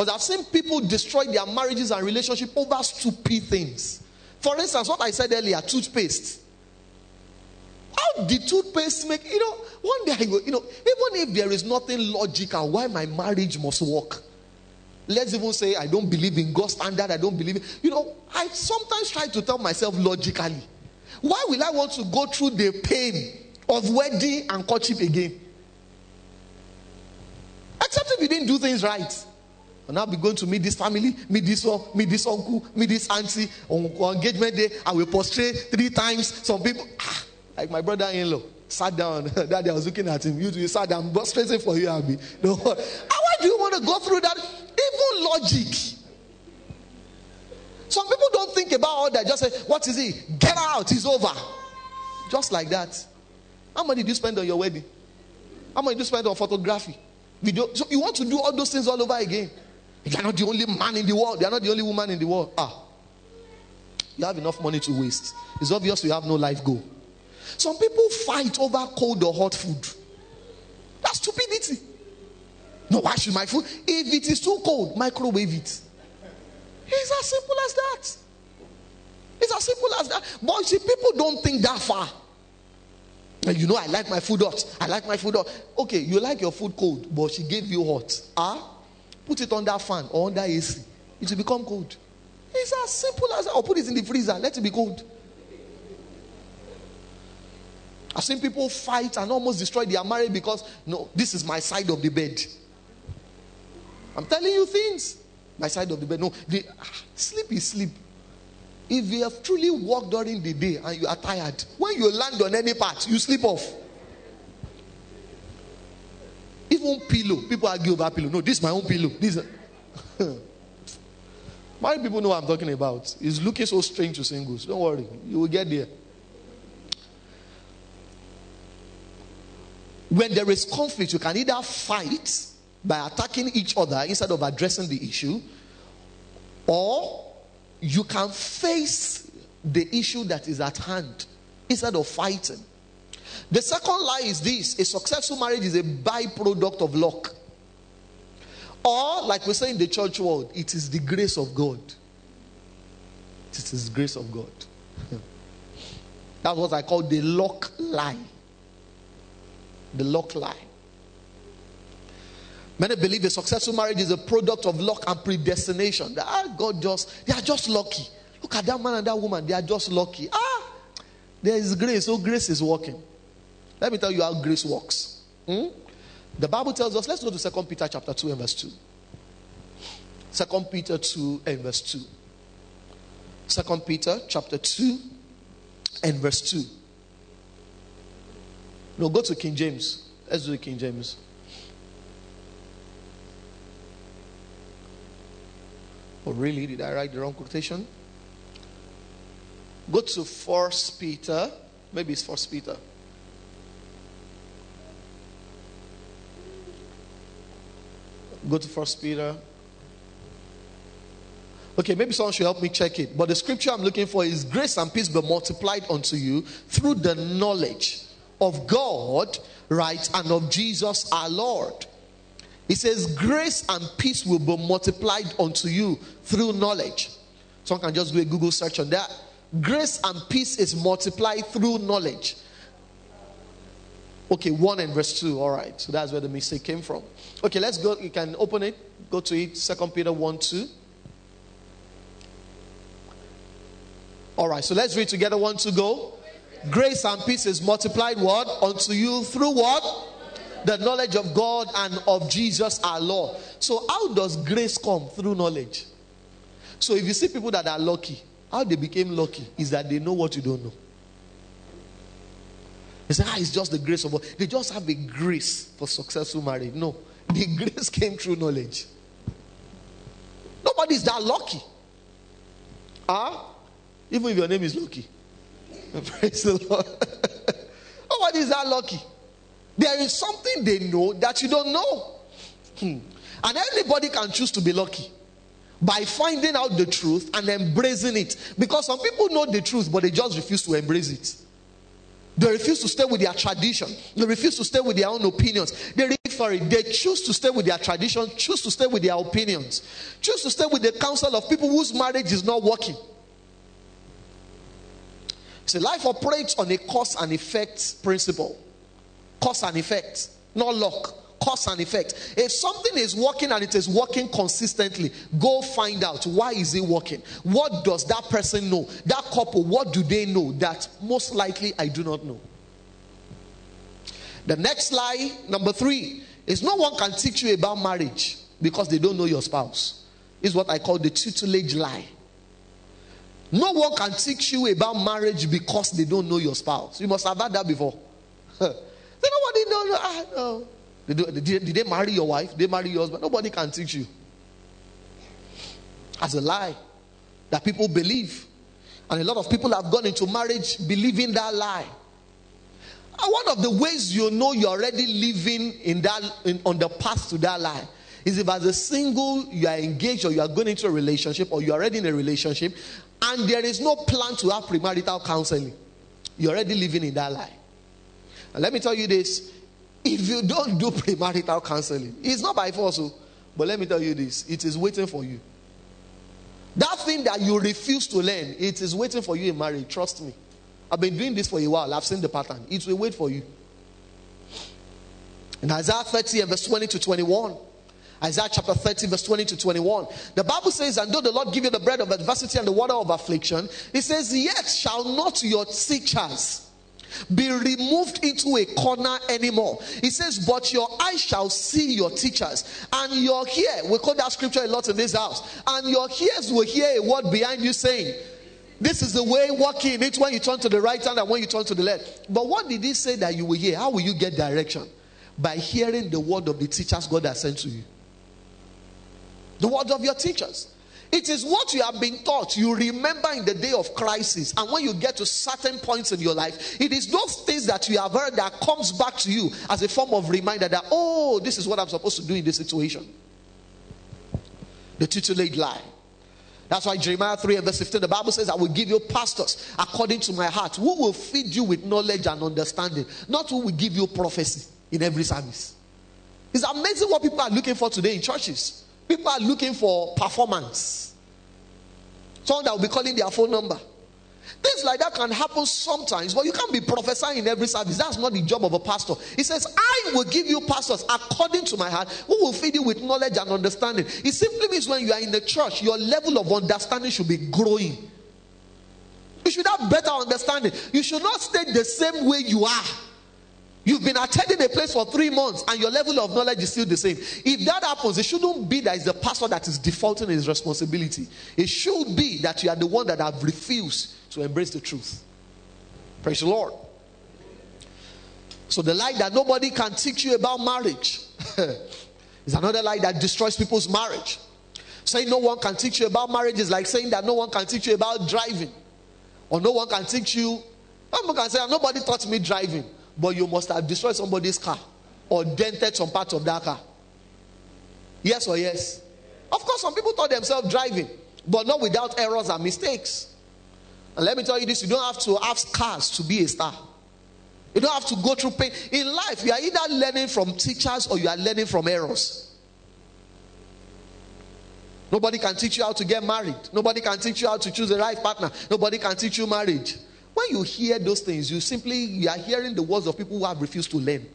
Because I've seen people destroy their marriages and relationships over stupid things. For instance, what I said earlier, toothpaste. How did toothpaste make, you know, one day go, you know, even if there is nothing logical why my marriage must work. Let's even say I don't believe in God's standard, I don't believe in, you know, I sometimes try to tell myself logically, why will I want to go through the pain of wedding and courtship again? Except if you didn't do things right. I'll be going to meet this family, meet this one, meet this uncle, meet this auntie on, on engagement day. I will prostrate three times. Some people, ah, like my brother in law, sat down. Daddy, I was looking at him. You, you sat down, prostrating for you, Abby. No, why do you want to go through that? Even logic. Some people don't think about all that. Just say, What is it? Get out, it's over. Just like that. How much did you spend on your wedding? How much did you spend on photography? Video. So you want to do all those things all over again. You are not the only man in the world. You are not the only woman in the world. Ah. You have enough money to waste. It's obvious you have no life goal. Some people fight over cold or hot food. That's stupidity. No, why should my food? If it is too cold, microwave it. It's as simple as that. It's as simple as that. But see, people don't think that far. You know, I like my food hot. I like my food hot. Okay, you like your food cold, but she gave you hot. Ah, put it that fan or under AC. It will become cold. It's as simple as that. Or put it in the freezer. Let it be cold. I've seen people fight and almost destroy their marriage because no, this is my side of the bed. I'm telling you things. My side of the bed. No, the, ah, sleep is sleep. If you have truly walked during the day and you are tired, when you land on any part, you sleep off. Even pillow. People argue over pillow. No, this is my own pillow. This Many people know what I'm talking about. It's looking so strange to singles. Don't worry, you will get there. When there is conflict, you can either fight by attacking each other instead of addressing the issue, or you can face the issue that is at hand instead of fighting. The second lie is this a successful marriage is a byproduct of luck. Or, like we say in the church world, it is the grace of God. It is grace of God. That's what I call the luck lie the luck lie. Many believe a successful marriage is a product of luck and predestination. Ah, God just, they are just lucky. Look at that man and that woman, they are just lucky. Ah, there is grace. Oh, grace is working. Let me tell you how grace works. Hmm? The Bible tells us, let's go to Second Peter chapter 2 and verse 2. Second Peter 2 and verse 2. Second Peter chapter 2 and verse 2. No, go to King James. Let's do King James. Oh, really? Did I write the wrong quotation? Go to First Peter. Maybe it's First Peter. Go to First Peter. Okay, maybe someone should help me check it. But the scripture I'm looking for is grace and peace be multiplied unto you through the knowledge of God, right, and of Jesus our Lord. He says, Grace and peace will be multiplied unto you through knowledge. Someone can just do a Google search on that. Grace and peace is multiplied through knowledge. Okay, 1 and verse 2. All right. So that's where the mistake came from. Okay, let's go. You can open it. Go to it. Second Peter 1 2. All right. So let's read together. One 2 go. Grace and peace is multiplied what? Unto you through what? The knowledge of God and of Jesus our Lord. So, how does grace come? Through knowledge. So, if you see people that are lucky, how they became lucky is that they know what you don't know. They say, ah, it's just the grace of God. They just have a grace for successful marriage. No, the grace came through knowledge. Nobody is that lucky. Ah, huh? even if your name is lucky. Praise the Lord. Nobody is that lucky. There is something they know that you don't know. Hmm. And anybody can choose to be lucky by finding out the truth and embracing it. Because some people know the truth, but they just refuse to embrace it. They refuse to stay with their tradition. They refuse to stay with their own opinions. They for it. they choose to stay with their tradition, choose to stay with their opinions, choose to stay with the counsel of people whose marriage is not working. See, life operates on a cause and effect principle. Cause and effect, not luck. Cause and effect. If something is working and it is working consistently, go find out why is it working. What does that person know? That couple, what do they know that most likely I do not know? The next lie, number three, is no one can teach you about marriage because they don't know your spouse. Is what I call the tutelage lie. No one can teach you about marriage because they don't know your spouse. You must have had that before. Nobody know. Ah. Did, did, did they marry your wife? Did they marry your husband? Nobody can teach you. As a lie that people believe. And a lot of people have gone into marriage believing that lie. And one of the ways you know you're already living in that in, on the path to that lie is if as a single you are engaged or you are going into a relationship or you're already in a relationship and there is no plan to have premarital counseling, you're already living in that lie. And let me tell you this If you don't do premarital counseling, it's not by force. oh. But let me tell you this it is waiting for you. That thing that you refuse to learn, it is waiting for you in marriage. Trust me. I've been doing this for a while. I've seen the pattern. It will wait for you. In Isaiah 30 and verse 20 to 21, Isaiah chapter 30, verse 20 to 21. The Bible says, And though the Lord give you the bread of adversity and the water of affliction, He says, Yet shall not your teachers be removed into a corner anymore. He says, But your eyes shall see your teachers, and your ear, we quote that scripture a lot in this house, and your ears will hear a word behind you saying, This is the way walking. It's when you turn to the right hand and when you turn to the left. But what did he say that you will hear? How will you get direction? By hearing the word of the teachers God has sent to you. The word of your teachers. It is what you have been taught. You remember in the day of crisis, and when you get to certain points in your life, it is those things that you have heard that comes back to you as a form of reminder that, oh, this is what I'm supposed to do in this situation. The tutelage lie. That's why Jeremiah 3 and verse 15, the Bible says, I will give you pastors according to my heart, who will feed you with knowledge and understanding, not who will give you prophecy in every service. It's amazing what people are looking for today in churches. People are looking for performance. Someone that will be calling their phone number. Things like that can happen sometimes, but you can't be prophesying in every service. That's not the job of a pastor. He says, I will give you pastors according to my heart, who will feed you with knowledge and understanding. It simply means when you are in the church, your level of understanding should be growing. You should have better understanding. You should not stay the same way you are. You've been attending a place for three months and your level of knowledge is still the same. If that happens, it shouldn't be that it's the pastor that is defaulting his responsibility. It should be that you are the one that have refused to embrace the truth. Praise the Lord. So the lie that nobody can teach you about marriage is another lie that destroys people's marriage. Saying no one can teach you about marriage is like saying that no one can teach you about driving. Or no one can teach you. Someone can say, nobody taught me driving but you must have destroyed somebody's car or dented some part of that car. Yes or yes? Of course, some people taught themselves driving, but not without errors and mistakes. And let me tell you this you don't have to have scars to be a star. You don't have to go through pain. In life, you are either learning from teachers or you are learning from errors. Nobody can teach you how to get married. Nobody can teach you how to choose the right partner. Nobody can teach you marriage. When you hear those things, you simply you are hearing the words of people who have refused to learn.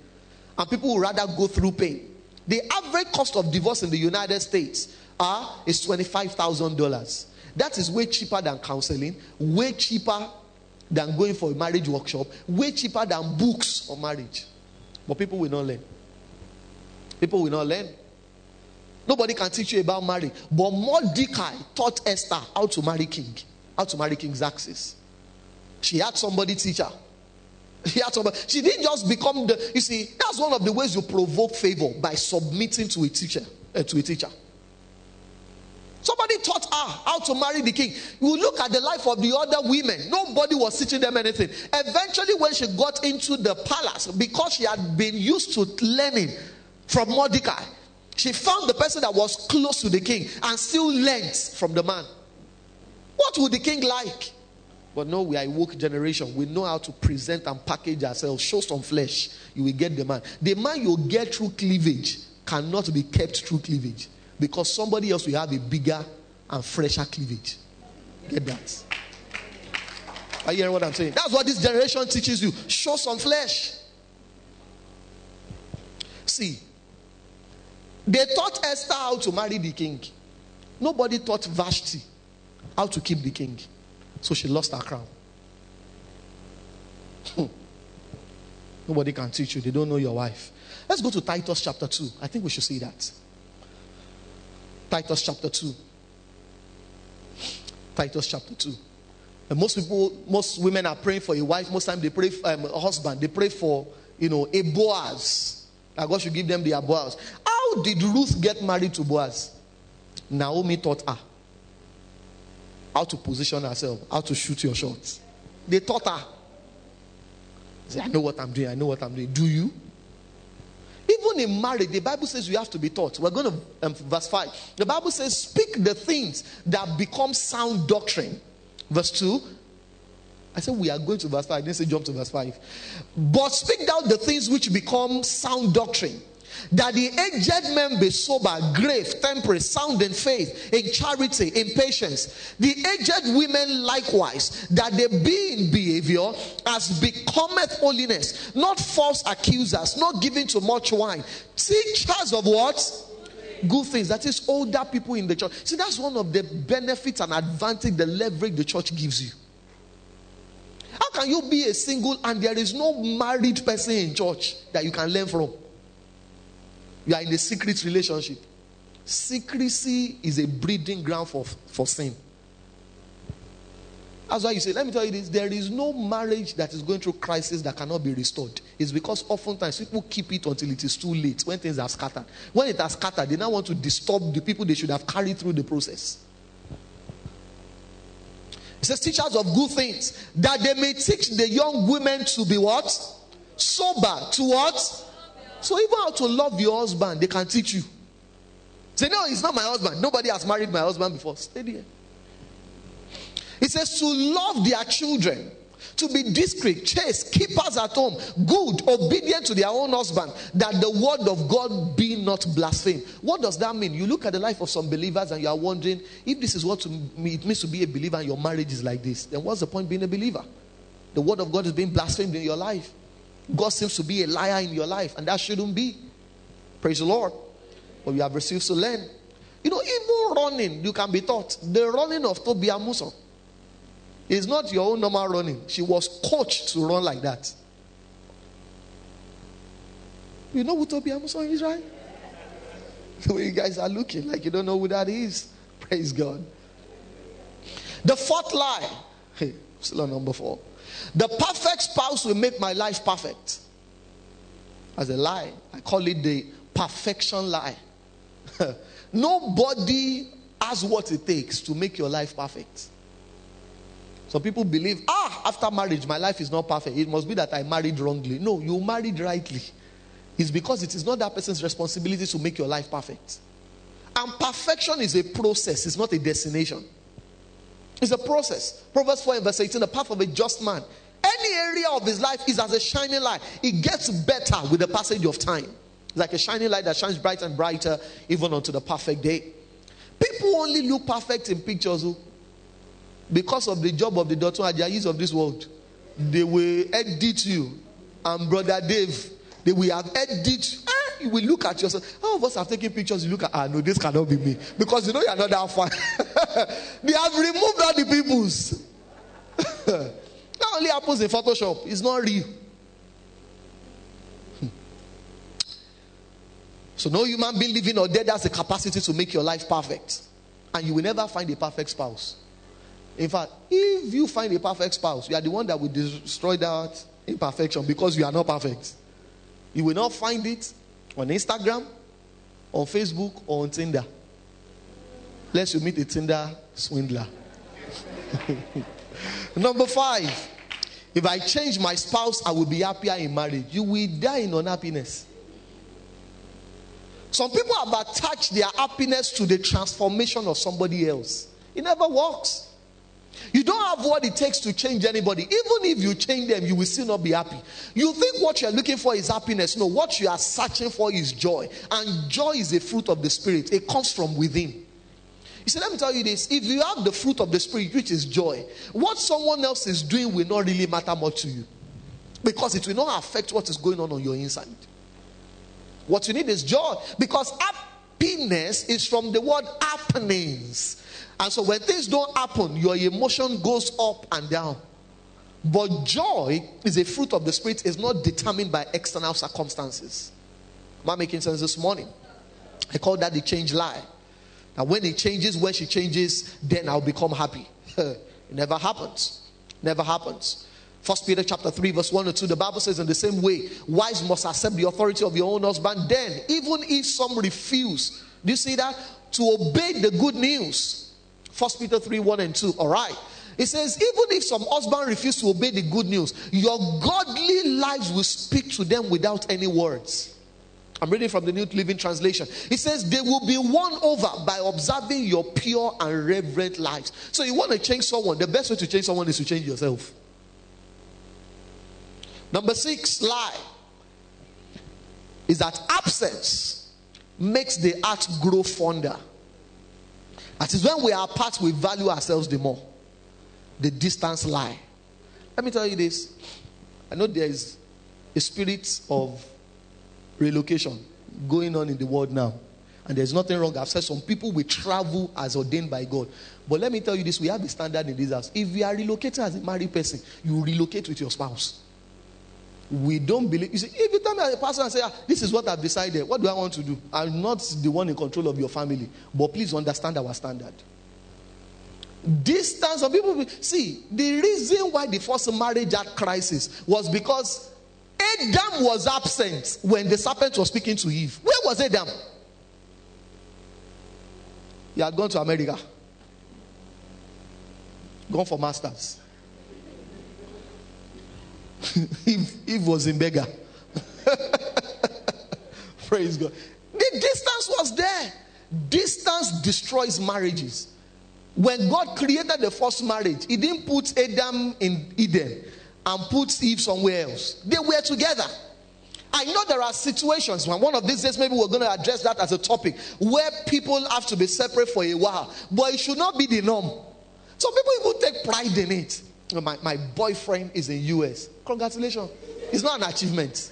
And people who rather go through pain. The average cost of divorce in the United States uh, is $25,000. That is way cheaper than counseling, way cheaper than going for a marriage workshop, way cheaper than books on marriage. But people will not learn. People will not learn. Nobody can teach you about marriage. But Mordecai taught Esther how to marry king, how to marry King Xerxes. She had somebody teach her. She had somebody. She didn't just become the. You see, that's one of the ways you provoke favor by submitting to a teacher. Uh, to a teacher. Somebody taught her how to marry the king. You look at the life of the other women. Nobody was teaching them anything. Eventually, when she got into the palace, because she had been used to learning from Mordecai, she found the person that was close to the king and still learned from the man. What would the king like? But no, we are a woke generation. We know how to present and package ourselves. Show some flesh. You will get the man. The man you get through cleavage cannot be kept through cleavage because somebody else will have a bigger and fresher cleavage. Get that? Are you hearing what I'm saying? That's what this generation teaches you. Show some flesh. See, they taught Esther how to marry the king. Nobody taught Vashti how to keep the king. So she lost her crown. Hmm. Nobody can teach you. They don't know your wife. Let's go to Titus chapter 2. I think we should see that. Titus chapter 2. Titus chapter 2. And most people, most women are praying for a wife. Most time they pray for um, a husband. They pray for, you know, a Boaz. That God should give them their Boaz. How did Ruth get married to Boaz? Naomi taught her how to position herself, how to shoot your shots. They taught her. Say, I know what I'm doing, I know what I'm doing. Do you? Even in marriage, the Bible says you have to be taught. We're going to, um, verse 5. The Bible says, Speak the things that become sound doctrine. Verse 2. I said, We are going to verse 5. I didn't say jump to verse 5. But speak thou the things which become sound doctrine that the aged men be sober, grave, temperate, sound in faith, in charity, in patience. The aged women likewise, that they be in behavior as becometh holiness, not false accusers, not giving to much wine, teachers of what? Good things. That is older people in the church. See, that's one of the benefits and advantage, the leverage the church gives you. How can you be a single and there is no married person in church that you can learn from? You are in a secret relationship. Secrecy is a breeding ground for, for sin. That's why you say, let me tell you this there is no marriage that is going through crisis that cannot be restored. It's because oftentimes people keep it until it is too late when things are scattered. When it has scattered, they now want to disturb the people they should have carried through the process. It says, teachers of good things, that they may teach the young women to be what? Sober. To what? So even how to love your husband, they can teach you. Say, no, it's not my husband. Nobody has married my husband before. Stay there. He says to love their children, to be discreet, chaste, keepers at home, good, obedient to their own husband, that the word of God be not blasphemed. What does that mean? You look at the life of some believers and you are wondering if this is what it means to be a believer and your marriage is like this, then what's the point being a believer? The word of God is being blasphemed in your life. God seems to be a liar in your life, and that shouldn't be. Praise the Lord. But we have received to learn. You know, even running, you can be taught. The running of Tobi Amusan is not your own normal running. She was coached to run like that. You know who Tobi Amusan is, right? The way you guys are looking like you don't know who that is. Praise God. The fourth lie. Still on number four. The perfect spouse will make my life perfect. As a lie, I call it the perfection lie. Nobody has what it takes to make your life perfect. Some people believe, ah, after marriage, my life is not perfect. It must be that I married wrongly. No, you married rightly. It's because it is not that person's responsibility to make your life perfect. And perfection is a process, it's not a destination. It's a process. Proverbs 4 verse 18 the path of a just man. Any area of his life is as a shining light. It gets better with the passage of time. Like a shining light that shines brighter and brighter even unto the perfect day. People only look perfect in pictures oh, because of the job of the Dotun Ajayis of this world. They will edit you. And Brother Dave, they will have edit you will look at yourself. All of us have taken pictures. You look at, ah, no, this cannot be me. Because you know you're not that far. they have removed all the peoples. that only happens in Photoshop. It's not real. Hmm. So, no human being living or dead has the capacity to make your life perfect. And you will never find a perfect spouse. In fact, if you find a perfect spouse, you are the one that will destroy that imperfection because you are not perfect. You will not find it on Instagram, on Facebook, or on Tinder. Let's you meet a Tinder swindler. Number five, if I change my spouse, I will be happier in marriage. You will die in unhappiness. Some people have attached their happiness to the transformation of somebody else. It never works. You don't have what it takes to change anybody. Even if you change them, you will still not be happy. You think what you're looking for is happiness. No, what you are searching for is joy. And joy is a fruit of the Spirit, it comes from within. You see, let me tell you this if you have the fruit of the Spirit, which is joy, what someone else is doing will not really matter much to you because it will not affect what is going on on your inside. What you need is joy because happiness is from the word happenings. And so when things don't happen, your emotion goes up and down. But joy is a fruit of the Spirit, is not determined by external circumstances. Am I making sense this morning? I call that the change lie. Now, when it changes, when she changes, then I'll become happy. it never happens. Never happens. First Peter chapter 3, verse 1 or 2, the Bible says, in the same way, wives must accept the authority of your own husband. Then, even if some refuse, do you see that? To obey the good news First Peter 3 1 and 2. All right. It says, even if some husband refuse to obey the good news, your godly lives will speak to them without any words. I'm reading from the New Living Translation. It says, they will be won over by observing your pure and reverent lives. So, you want to change someone, the best way to change someone is to change yourself. Number six lie is that absence makes the heart grow fonder. That is when we are apart, we value ourselves the more. The distance lie. Let me tell you this. I know there is a spirit of relocation going on in the world now. And there's nothing wrong. I've said some people will travel as ordained by God. But let me tell you this we have a standard in this house. If you are relocating as a married person, you relocate with your spouse. We don't believe. You see, if you tell me a pastor and say, ah, This is what I've decided, what do I want to do? I'm not the one in control of your family. But please understand our standard. Distance of people. See, the reason why the first marriage had crisis was because Adam was absent when the serpent was speaking to Eve. Where was Adam? He had gone to America, gone for masters. Eve, Eve was in beggar. Praise God. The distance was there. Distance destroys marriages. When God created the first marriage, He didn't put Adam in Eden and put Eve somewhere else. They were together. I know there are situations when one of these days, maybe we're going to address that as a topic where people have to be separate for a while, but it should not be the norm. Some people even take pride in it. My, my boyfriend is in US. Congratulations. It's not an achievement.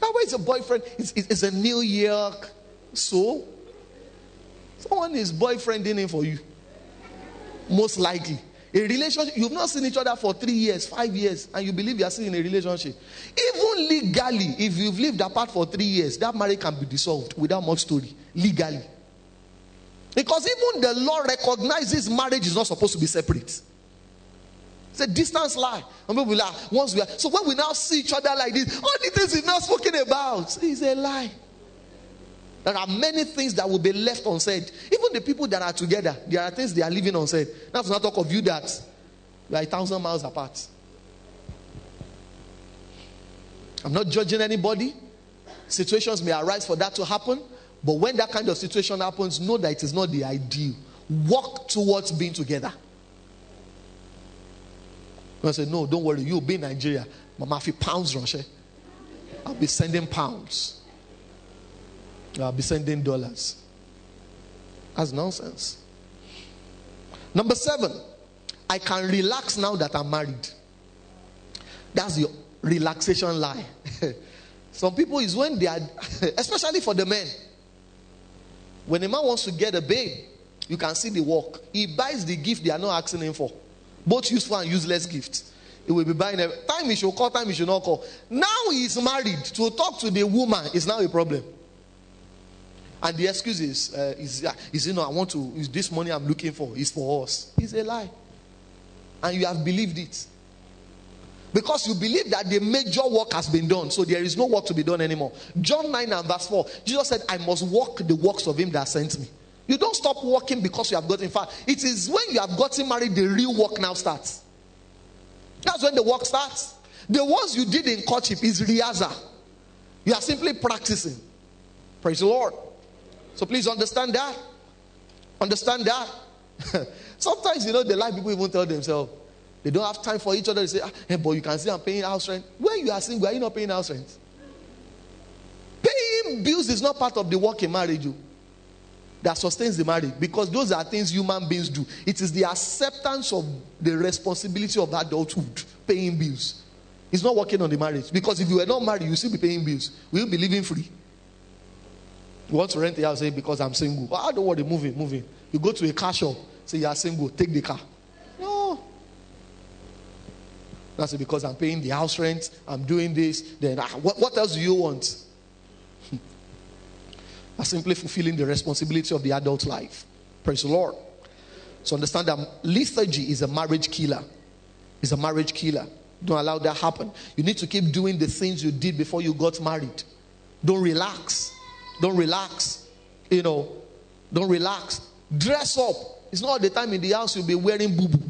How about a boyfriend? It's, it's a New York soul. someone is boyfriending him for you. Most likely. A relationship, you've not seen each other for three years, five years, and you believe you are still in a relationship. Even legally, if you've lived apart for three years, that marriage can be dissolved without much story. Legally. Because even the law recognizes marriage is not supposed to be separate. It's a distance lie. And people like, once we are, so when we now see each other like this, all the things we've not spoken about is a lie. There are many things that will be left unsaid. Even the people that are together, there are things they are leaving unsaid. To not talk of you that you are a thousand miles apart. I'm not judging anybody. Situations may arise for that to happen. But when that kind of situation happens, know that it is not the ideal. Walk towards being together. I said, No, don't worry. You'll be in Nigeria. Mama, if pounds, Russia. I'll be sending pounds. I'll be sending dollars. That's nonsense. Number seven, I can relax now that I'm married. That's your relaxation lie. Some people is when they are, especially for the men. When a man wants to get a babe, you can see the work. He buys the gift they are not asking him for, both useful and useless gifts. He will be buying a time he should call, time he should not call. Now he is married. To talk to the woman is now a problem. And the excuse is, uh, is, uh, is, you know, I want to, is this money I'm looking for is for us. It's a lie. And you have believed it. Because you believe that the major work has been done, so there is no work to be done anymore. John 9 and verse 4, Jesus said, I must walk the works of him that sent me. You don't stop working because you have gotten far. It is when you have gotten married, the real work now starts. That's when the work starts. The ones you did in courtship is rehearsal. You are simply practicing. Praise the Lord. So please understand that. Understand that. Sometimes, you know, the life people even tell themselves, they don't have time for each other. They say, ah, hey, boy, you can see I'm paying house rent. When you are single, are you not paying house rent? Paying bills is not part of the work in marriage oh, that sustains the marriage because those are things human beings do. It is the acceptance of the responsibility of adulthood, paying bills. It's not working on the marriage because if you were not married, you still be paying bills. Will you be living free? You want to rent a house, say, because I'm single. I don't want to move in, move in. You go to a car shop, say, you are single, take the car. No. That's because I'm paying the house rent, I'm doing this, then ah, what, what else do you want? I'm simply fulfilling the responsibility of the adult life. Praise the Lord. So understand that lethargy is a marriage killer. It's a marriage killer. Don't allow that happen. You need to keep doing the things you did before you got married. Don't relax. Don't relax. You know, don't relax. Dress up. It's not the time in the house you'll be wearing boo boo.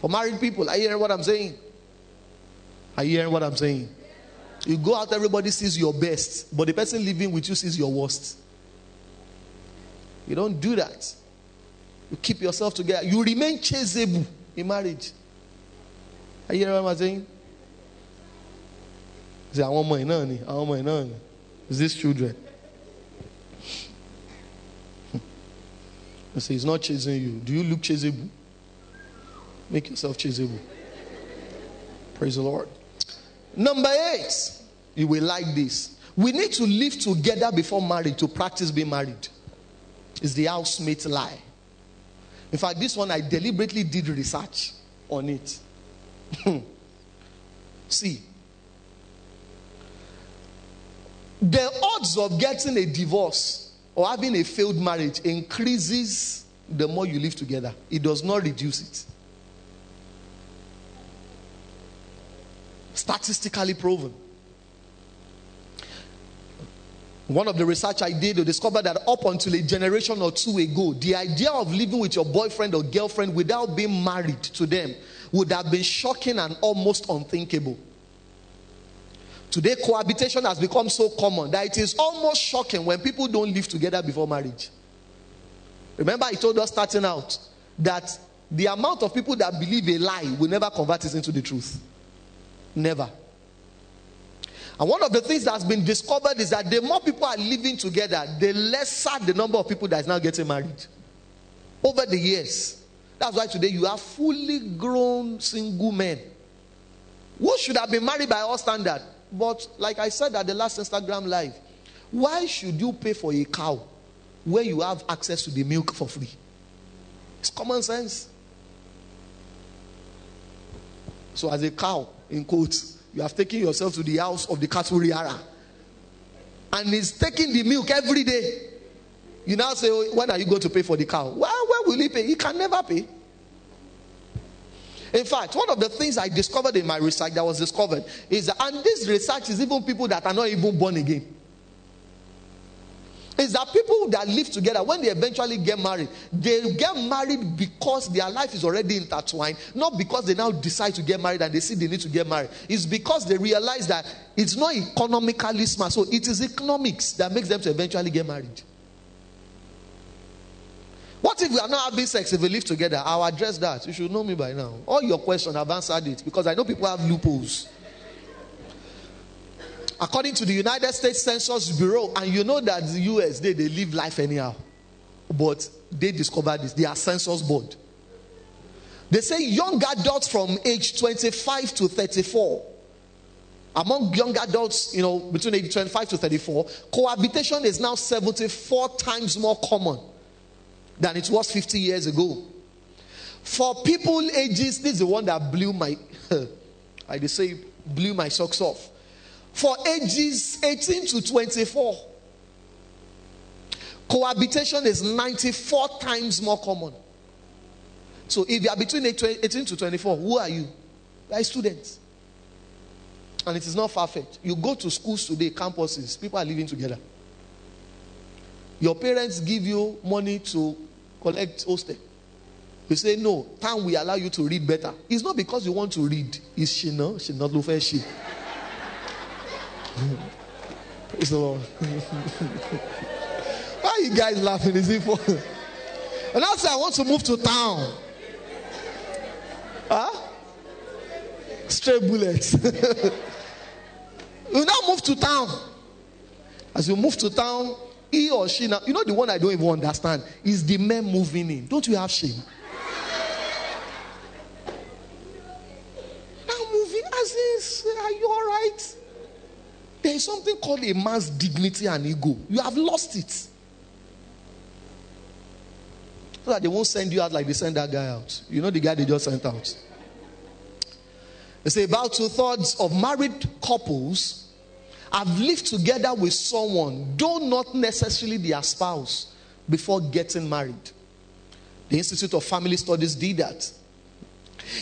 For married people, are you hearing what I'm saying? Are you hearing what I'm saying? You go out, everybody sees your best, but the person living with you sees your worst. You don't do that. You keep yourself together. You remain chaseable in marriage. Are you hearing what I'm saying? Say, I want money, nanny. I want money, nanny. Is this children? I say, He's not chasing you. Do you look chaseable? Make yourself chaseable. Praise the Lord. Number eight, you will like this. We need to live together before marriage to practice being married. It's the housemate lie. In fact, this one I deliberately did research on it. See, the odds of getting a divorce or having a failed marriage increases the more you live together. It does not reduce it. Statistically proven. One of the research I did, I discovered that up until a generation or two ago, the idea of living with your boyfriend or girlfriend without being married to them would have been shocking and almost unthinkable. Today, cohabitation has become so common that it is almost shocking when people don't live together before marriage. Remember, I told us starting out that the amount of people that believe a lie will never convert it into the truth. Never. And one of the things that's been discovered is that the more people are living together, the lesser the number of people that is now getting married. Over the years. That's why today you have fully grown single men who should have been married by all standard. But like I said at the last Instagram live, why should you pay for a cow where you have access to the milk for free? It's common sense. So as a cow, in quotes, you have taken yourself to the house of the cattle rearer. And he's taking the milk every day. You now say, oh, when are you going to pay for the cow? Well, where will he pay? He can never pay. In fact, one of the things I discovered in my research that was discovered is that, and this research is even people that are not even born again is that people that live together, when they eventually get married, they get married because their life is already intertwined, not because they now decide to get married and they see they need to get married. It's because they realize that it's not economically smart. So it is economics that makes them to eventually get married. What if we are not having sex if we live together? I'll address that. You should know me by now. All your questions, I've answered it because I know people have loopholes. According to the United States Census Bureau, and you know that the US, they, they live life anyhow. But they discovered this. They are census board. They say young adults from age 25 to 34, among young adults, you know, between age 25 to 34, cohabitation is now 74 times more common than it was 50 years ago. For people ages, this is the one that blew my, I say, blew my socks off for ages 18 to 24. Cohabitation is 94 times more common. So if you are between 18 to 24, who are you? You are students. And it is not far fetched. You go to schools today, campuses, people are living together. Your parents give you money to collect hostel. You say, No, time we allow you to read better. It's not because you want to read. Is she no? She not look she. Praise the Lord. Why are you guys laughing? Is it for? And I say I want to move to town. Huh? Straight bullets. you now move to town. As you move to town, he or she now, you know the one I don't even understand is the men moving in. Don't you have shame? now moving as is, are you all right? There is something called a man's dignity and ego. You have lost it. So that they won't send you out like they send that guy out. You know the guy they just sent out. They say about two thirds of married couples have lived together with someone, though not necessarily their spouse, before getting married. The Institute of Family Studies did that.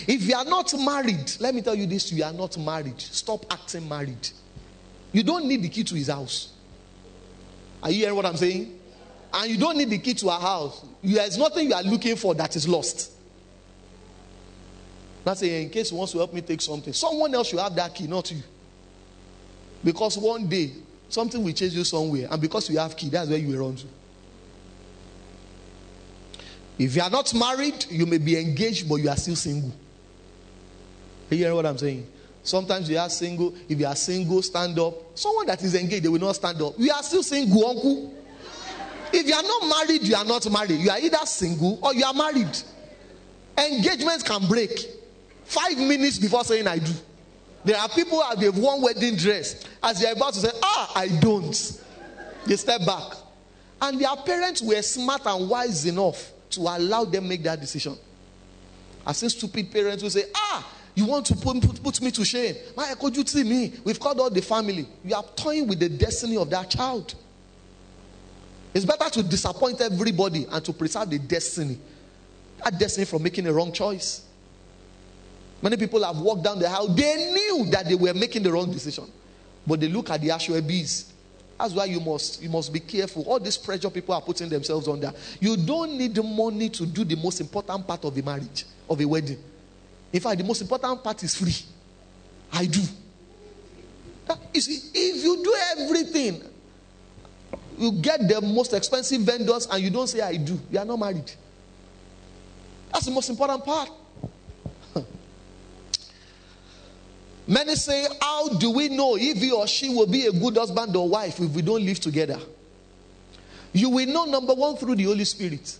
If you are not married, let me tell you this you are not married. Stop acting married. You don't need the key to his house. Are you hearing what I'm saying? And you don't need the key to our house. There is nothing you are looking for that is lost. That's say, in case he wants to help me take something, someone else should have that key, not you. Because one day, something will chase you somewhere, and because you have key, that's where you will run to. If you are not married, you may be engaged, but you are still single. Are you hearing what I'm saying? Sometimes you are single. If you are single, stand up. Someone that is engaged, they will not stand up. We are still single, uncle. If you are not married, you are not married. You are either single or you are married. Engagements can break five minutes before saying I do. There are people who have one wedding dress. As they are about to say, Ah, I don't. They step back. And their parents were smart and wise enough to allow them make that decision. I've seen stupid parents who say, Ah, you want to put, put, put me to shame. Why could you see me? We've called all the family. You are toying with the destiny of that child. It's better to disappoint everybody and to preserve the destiny. That destiny from making a wrong choice. Many people have walked down the aisle. They knew that they were making the wrong decision. But they look at the actual bees. That's why you must you must be careful. All this pressure people are putting themselves under. You don't need the money to do the most important part of a marriage, of a wedding. In fact, the most important part is free. I do. You see, if you do everything, you get the most expensive vendors and you don't say I do, you are not married. That's the most important part. Many say, How do we know if he or she will be a good husband or wife if we don't live together? You will know, number one, through the Holy Spirit.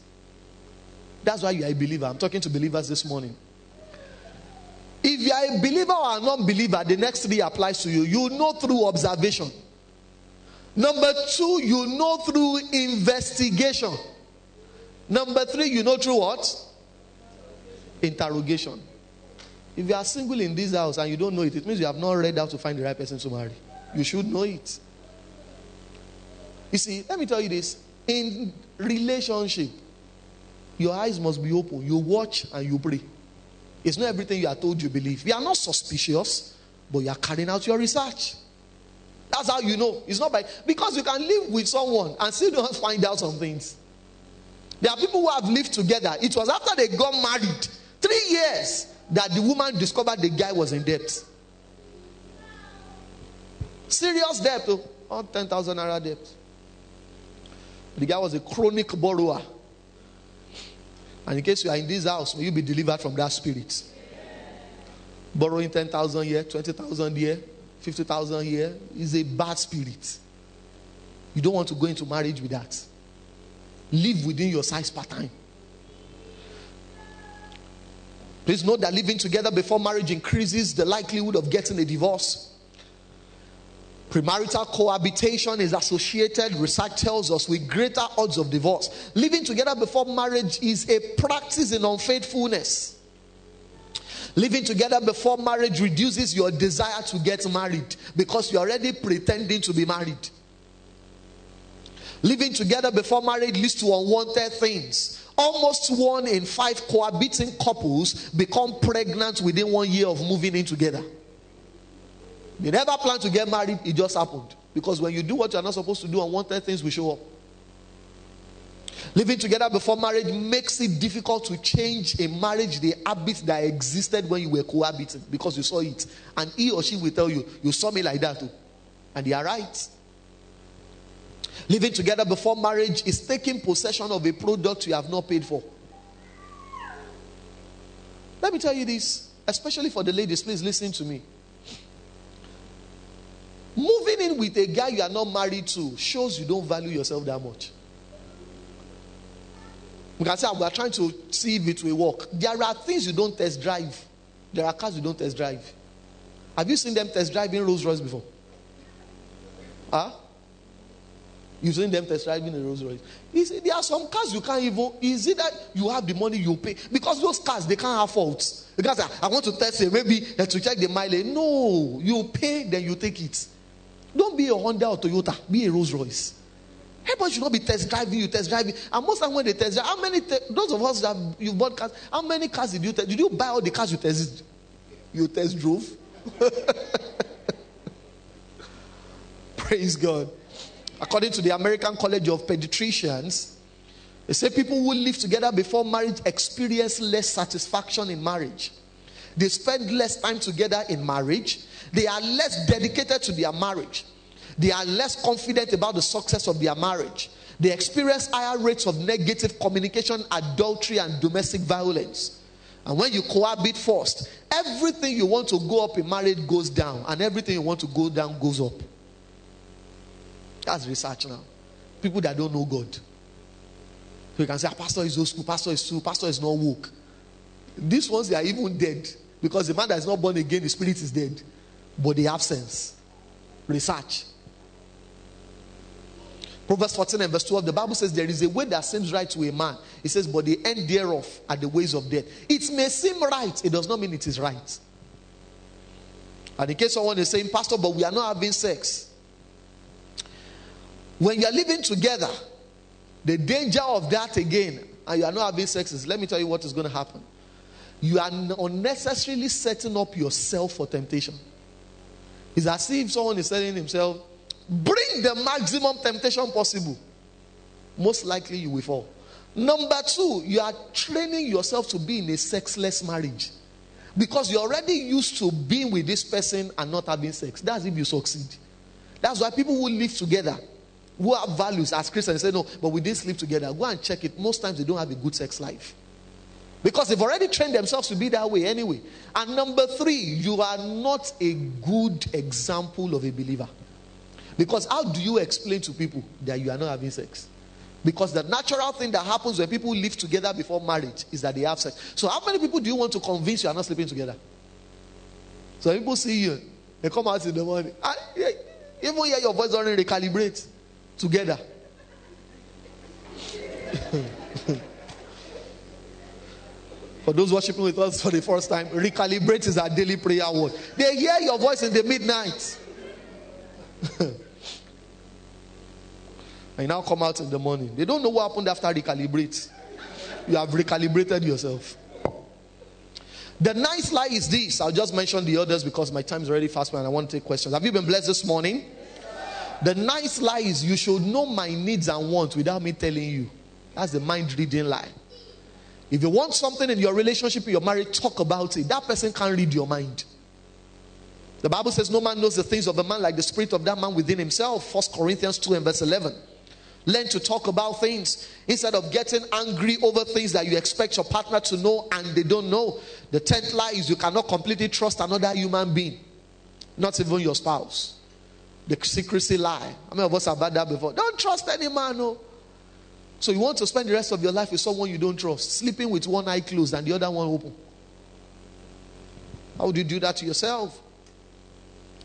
That's why you are a believer. I'm talking to believers this morning. If you are a believer or a non believer, the next three applies to you. You know through observation. Number two, you know through investigation. Number three, you know through what? Interrogation. If you are single in this house and you don't know it, it means you have not read how to find the right person to marry. You should know it. You see, let me tell you this. In relationship, your eyes must be open. You watch and you pray. It's not everything you are told you believe. You are not suspicious, but you are carrying out your research. That's how you know. It's not by because you can live with someone and still don't find out some things. There are people who have lived together. It was after they got married, three years, that the woman discovered the guy was in debt. Serious debt, oh, 10,000 naira debt. The guy was a chronic borrower. And in case you are in this house, will you be delivered from that spirit? Borrowing 10,000 here, 20,000 here, 50,000 here is a bad spirit. You don't want to go into marriage with that. Live within your size pattern. Please note that living together before marriage increases the likelihood of getting a divorce. Premarital cohabitation is associated, research tells us, with greater odds of divorce. Living together before marriage is a practice in unfaithfulness. Living together before marriage reduces your desire to get married because you're already pretending to be married. Living together before marriage leads to unwanted things. Almost one in five cohabiting couples become pregnant within one year of moving in together. They never planned to get married, it just happened. Because when you do what you're not supposed to do, unwanted things will show up. Living together before marriage makes it difficult to change a marriage, the habit that existed when you were cohabiting because you saw it. And he or she will tell you, You saw me like that too. And they are right. Living together before marriage is taking possession of a product you have not paid for. Let me tell you this, especially for the ladies, please listen to me. Moving in with a guy you are not married to shows you don't value yourself that much. We can say, we are trying to see if it will work. There are things you don't test drive. There are cars you don't test drive. Have you seen them test driving Rolls Royce before? Huh? You've seen them test driving a Rolls Royce. See, there are some cars you can't even. Is it that you have the money you pay? Because those cars they can't have faults. Because I, I want to test it, maybe uh, to check the mileage. No, you pay, then you take it. Don't be a Honda or Toyota. Be a Rolls Royce. Everybody should not be test driving. You test driving, and most time when they test drive, how many? Te- those of us that you bought cars, how many cars did you test? Did you buy all the cars you test? You test drove. Praise God. According to the American College of Pediatricians, they say people who live together before marriage experience less satisfaction in marriage. They spend less time together in marriage. They are less dedicated to their marriage. They are less confident about the success of their marriage. They experience higher rates of negative communication, adultery, and domestic violence. And when you cohabit first, everything you want to go up in marriage goes down, and everything you want to go down goes up. That's research now. People that don't know God. So you can say, ah, Pastor is old school, Pastor is true, Pastor is not woke. These ones, they are even dead because the man that is not born again, the spirit is dead. But they have sense. Research. Proverbs 14 and verse 12, the Bible says, There is a way that seems right to a man. It says, But the end thereof are the ways of death. It may seem right, it does not mean it is right. And in case someone is saying, Pastor, but we are not having sex. When you are living together, the danger of that again, and you are not having sex is, let me tell you what is going to happen. You are unnecessarily setting up yourself for temptation. It's as if someone is telling himself, Bring the maximum temptation possible. Most likely you will fall. Number two, you are training yourself to be in a sexless marriage because you're already used to being with this person and not having sex. That's if you succeed. That's why people who live together, who have values as Christians, say, No, but we didn't sleep together. Go and check it. Most times they don't have a good sex life because they've already trained themselves to be that way anyway. And number three, you are not a good example of a believer. Because how do you explain to people that you are not having sex? Because the natural thing that happens when people live together before marriage is that they have sex. So, how many people do you want to convince you are not sleeping together? So, people see you, they come out in the morning. Ah, and, even hear your voice already recalibrate together. for those worshiping with us for the first time, recalibrate is our daily prayer word. They hear your voice in the midnight. And now come out in the morning. They don't know what happened after recalibrate. You have recalibrated yourself. The nice lie is this. I'll just mention the others because my time is already fast and I want to take questions. Have you been blessed this morning? The nice lie is you should know my needs and wants without me telling you. That's the mind reading lie. If you want something in your relationship, in your marriage, talk about it. That person can't read your mind. The Bible says no man knows the things of a man like the spirit of that man within himself. First Corinthians 2 and verse 11. Learn to talk about things instead of getting angry over things that you expect your partner to know and they don't know. The tenth lie is you cannot completely trust another human being, not even your spouse. The secrecy lie. How many of us have had that before? Don't trust any man, no. So you want to spend the rest of your life with someone you don't trust, sleeping with one eye closed and the other one open. How would you do that to yourself?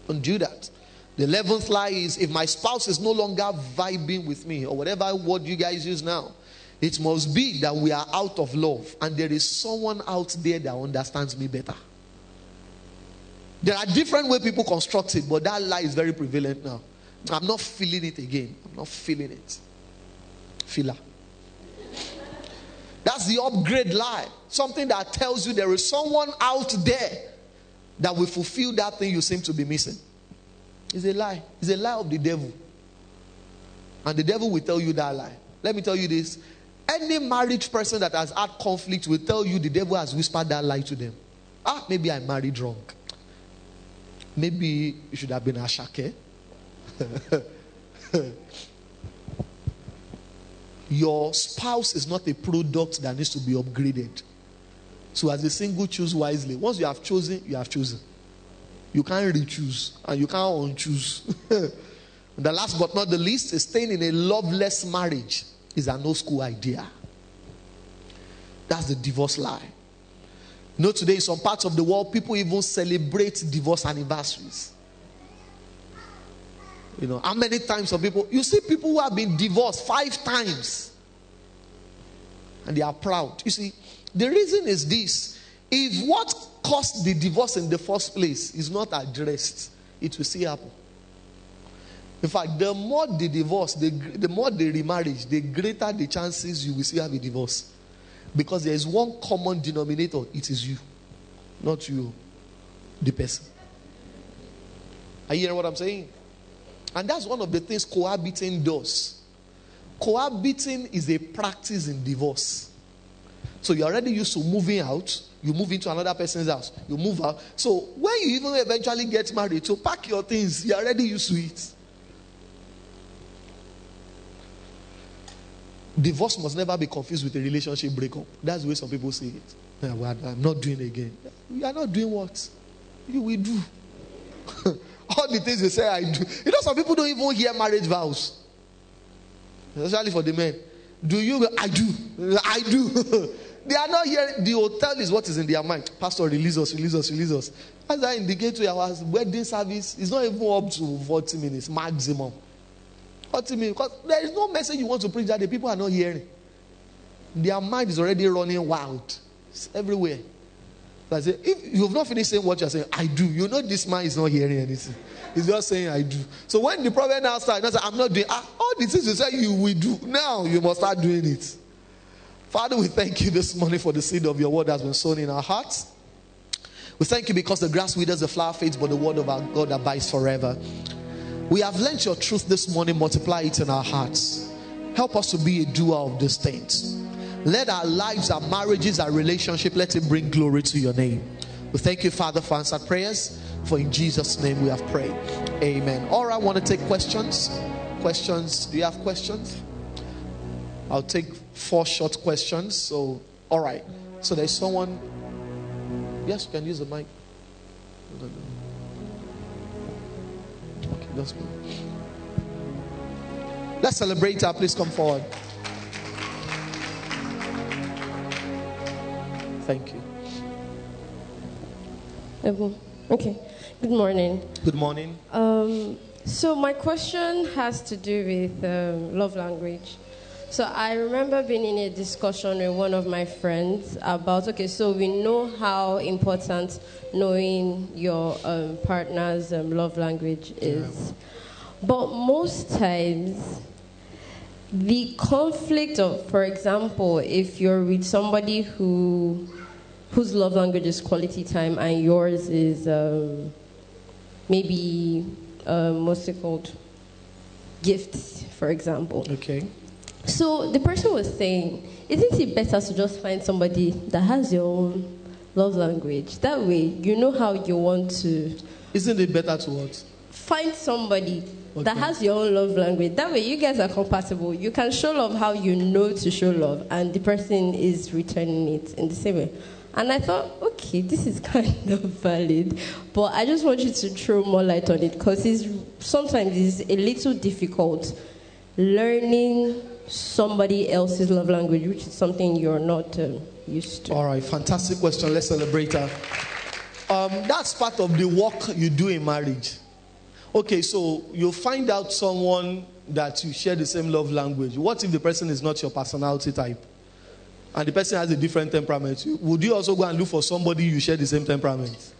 Don't do that. The eleventh lie is if my spouse is no longer vibing with me, or whatever word you guys use now, it must be that we are out of love and there is someone out there that understands me better. There are different way people construct it, but that lie is very prevalent now. I'm not feeling it again. I'm not feeling it. Filler. That's the upgrade lie. Something that tells you there is someone out there that will fulfill that thing you seem to be missing. It's a lie. It's a lie of the devil. And the devil will tell you that lie. Let me tell you this. Any married person that has had conflict will tell you the devil has whispered that lie to them. Ah, maybe I married wrong. Maybe you should have been a shake. Your spouse is not a product that needs to be upgraded. So, as a single, choose wisely. Once you have chosen, you have chosen. You can't re-choose and you can't unchoose. the last but not the least is staying in a loveless marriage is an old school idea. That's the divorce lie. You know, today in some parts of the world, people even celebrate divorce anniversaries. You know, how many times some people, you see people who have been divorced five times and they are proud. You see, the reason is this if what caused the divorce in the first place is not addressed, it will still happen. In fact, the more the divorce, the, the more the remarriage, the greater the chances you will still have a divorce. Because there is one common denominator it is you, not you, the person. Are you hearing what I'm saying? And that's one of the things cohabiting does. Cohabiting is a practice in divorce. So you're already used to moving out, you move into another person's house, you move out. So when you even eventually get married, to pack your things, you're already used to it. Divorce must never be confused with a relationship breakup. That's the way some people see it. I'm not doing it again. You are not doing what? You will do. All the things you say, I do. You know, some people don't even hear marriage vows, especially for the men. Do you? I do. I do. they are not here. The hotel is what is in their mind. Pastor, release us, release us, release us. As I indicate to you, our wedding service, it's not even up to 40 minutes maximum. 40 minutes. Because there is no message you want to preach that the people are not hearing. Their mind is already running wild. It's everywhere. I say, if you've not finished saying what you're saying, I do. You know this man is not hearing anything. He's just saying I do. So when the prophet now starts, I'm not doing ah, all the things you say you will do. Now you must start doing it. Father, we thank you this morning for the seed of your word that has been sown in our hearts. We thank you because the grass withers, the flower fades, but the word of our God abides forever. We have learned your truth this morning, multiply it in our hearts. Help us to be a doer of these things. Let our lives, our marriages, our relationship, let it bring glory to your name. We thank you, Father, for answered prayers. For in Jesus' name we have prayed. Amen. Or I want to take questions. Questions. Do you have questions? I'll take four short questions. So, all right. So there's someone. Yes, you can use the mic. Okay, that's good. Let's celebrate her. Please come forward. Thank you.
Okay. Good morning.
Good morning.
Um, so my question has to do with um, love language. So I remember being in a discussion with one of my friends about okay, so we know how important knowing your um, partner's um, love language is, but most times the conflict of, for example, if you're with somebody who whose love language is quality time and yours is um, maybe um, what's it called gifts, for example.
Okay.
So the person was saying, isn't it better to just find somebody that has your own love language? That way, you know how you want to.
Isn't it better to what?
Find somebody okay. that has your own love language. That way, you guys are compatible. You can show love how you know to show love, and the person is returning it in the same way. And I thought, okay, this is kind of valid, but I just want you to throw more light on it because it's sometimes it's a little difficult learning somebody else's love language, which is something you're not um, used to.
All right, fantastic question. Let's celebrate her. Um, that's part of the work you do in marriage. Okay, so you find out someone that you share the same love language. What if the person is not your personality type? And the person has a different temperament. Would you also go and look for somebody you share the same temperament?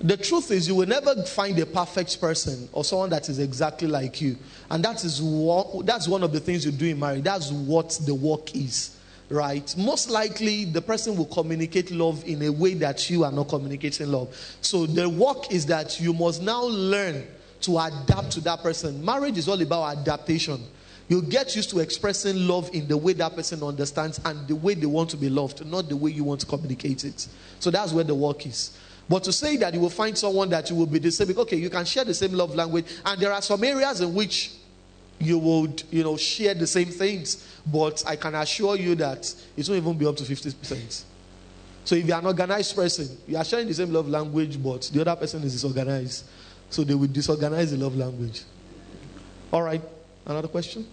The truth is, you will never find a perfect person or someone that is exactly like you. And that is what, that's one of the things you do in marriage. That's what the work is, right? Most likely, the person will communicate love in a way that you are not communicating love. So the work is that you must now learn to adapt to that person. Marriage is all about adaptation. You get used to expressing love in the way that person understands and the way they want to be loved, not the way you want to communicate it. So that's where the work is. But to say that you will find someone that you will be the same, okay, you can share the same love language, and there are some areas in which you would, you know, share the same things. But I can assure you that it won't even be up to 50%. So if you are an organized person, you are sharing the same love language, but the other person is disorganized. So they will disorganize the love language. All right. Another question?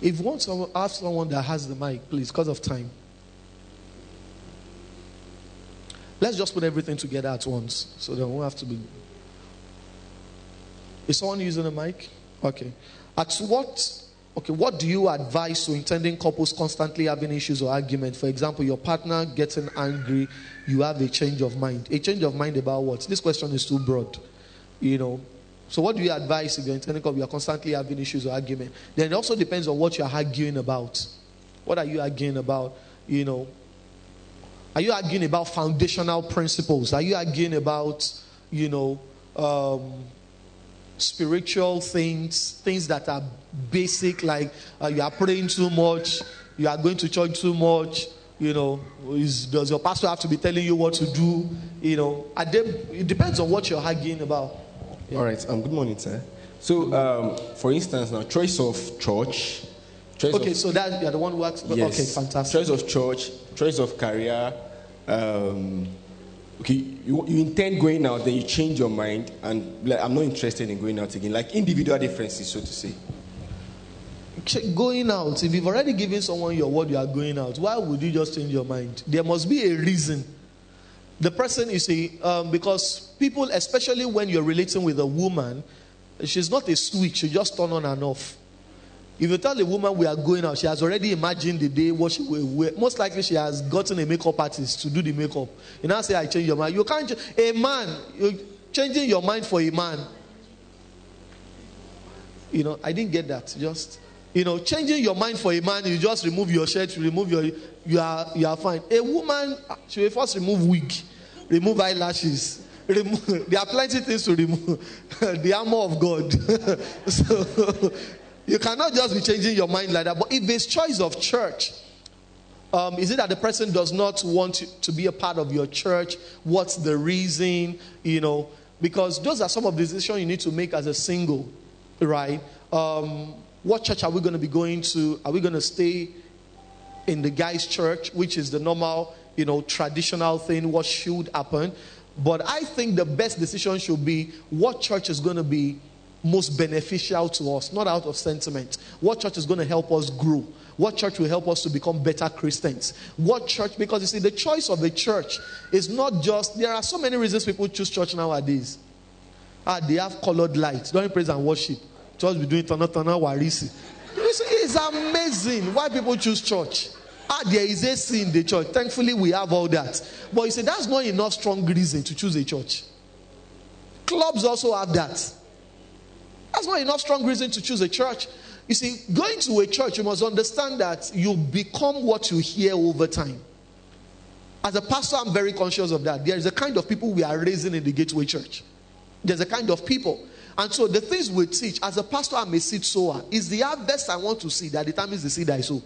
If you want to ask someone that has the mic, please, because of time. Let's just put everything together at once so that we won't have to be. Is someone using a mic? Okay. At what okay, what do you advise to intending couples constantly having issues or argument? For example, your partner getting angry, you have a change of mind. A change of mind about what? This question is too broad. You know. So what do you advise if you're intending couple, you're constantly having issues or argument? Then it also depends on what you're arguing about. What are you arguing about? You know, are you arguing about foundational principles? Are you arguing about, you know, um, spiritual things, things that are basic, like uh, you are praying too much, you are going to church too much, you know, is, does your pastor have to be telling you what to do? You know, they, it depends on what you're arguing about.
Yeah. All right. Um, good morning, sir. So, um, for instance, now choice of church. Choice
Okay,
of,
so that you're the one who works.
yes,
Okay, fantastic.
Choice of church, choice of career. Um, okay, you, you intend going out, then you change your mind, and like, I'm not interested in going out again. Like individual differences, so to say.
Going out, if you've already given someone your word you are going out, why would you just change your mind? There must be a reason. The person, you see, um, because people, especially when you're relating with a woman, she's not a switch, she just turn on and off. If you tell a woman we are going out, she has already imagined the day what she will wear. Most likely, she has gotten a makeup artist to do the makeup. You now say, I change your mind. You can't, ch- a man, you're changing your mind for a man. You know, I didn't get that. Just, you know, changing your mind for a man, you just remove your shirt, you remove your, you are, you are fine. A woman, she will first remove wig, remove eyelashes. Remove, there are plenty things to remove. the armor of God. so you cannot just be changing your mind like that. But if there's choice of church, um, is it that the person does not want to, to be a part of your church? What's the reason? You know, because those are some of the decisions you need to make as a single, right? Um, what church are we going to be going to? Are we going to stay in the guy's church, which is the normal, you know, traditional thing? What should happen? But I think the best decision should be what church is going to be most beneficial to us, not out of sentiment. What church is going to help us grow? What church will help us to become better Christians? What church? Because you see, the choice of a church is not just, there are so many reasons people choose church nowadays. Ah, they have colored lights during praise and worship. Church be doing tana tana warisi. It's amazing why people choose church. Ah, there is AC in the church. Thankfully, we have all that. But you see, that's not enough strong reason to choose a church. Clubs also have that. That's not enough strong reason to choose a church. You see, going to a church, you must understand that you become what you hear over time. As a pastor, I'm very conscious of that. There is a kind of people we are raising in the gateway church. There's a kind of people. And so the things we teach, as a pastor, I'm a seed sower. Is the harvest I want to see that determines the seed I sow.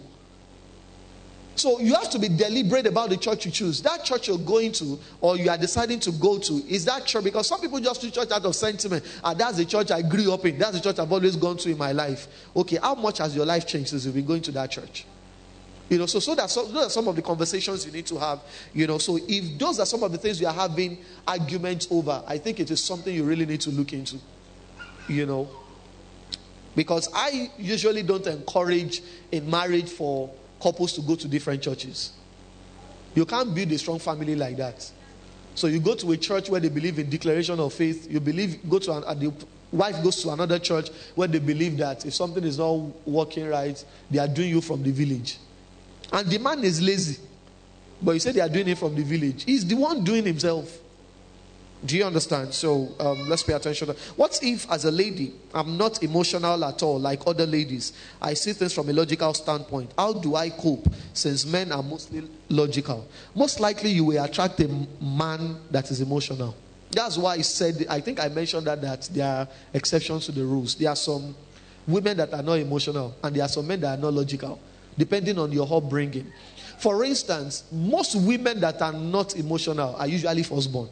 So you have to be deliberate about the church you choose. That church you're going to or you are deciding to go to, is that church? Because some people just do church out of sentiment. Ah, that's the church I grew up in. That's the church I've always gone to in my life. Okay, how much has your life changed since you've been going to that church? You know, so, so that's so, those are some of the conversations you need to have. You know, so if those are some of the things you are having arguments over, I think it is something you really need to look into. You know, because I usually don't encourage in marriage for couples to go to different churches. You can't build a strong family like that. So you go to a church where they believe in declaration of faith. You believe go to an, uh, the wife goes to another church where they believe that if something is not working right, they are doing you from the village. And the man is lazy, but you say they are doing it from the village. He's the one doing himself. Do you understand? So um, let's pay attention. What if, as a lady, I'm not emotional at all like other ladies? I see things from a logical standpoint. How do I cope since men are mostly logical? Most likely, you will attract a man that is emotional. That's why I said, I think I mentioned that, that there are exceptions to the rules. There are some women that are not emotional, and there are some men that are not logical, depending on your upbringing. For instance, most women that are not emotional are usually firstborn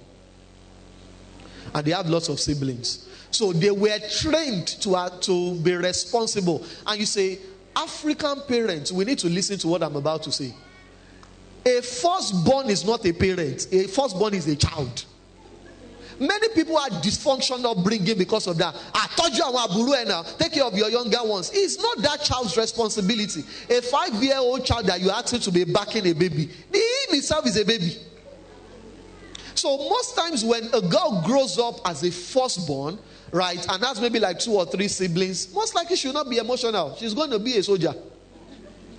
and they have lots of siblings. So they were trained to, uh, to be responsible. And you say, African parents, we need to listen to what I'm about to say. A firstborn is not a parent, a firstborn is a child. Many people are dysfunctional bringing because of that. I told you I'm now. Take care of your younger ones. It's not that child's responsibility. A five-year-old child that you ask him to be backing a baby, he himself is a baby. So most times when a girl grows up as a firstborn, right, and has maybe like two or three siblings, most likely she'll not be emotional. She's going to be a soldier.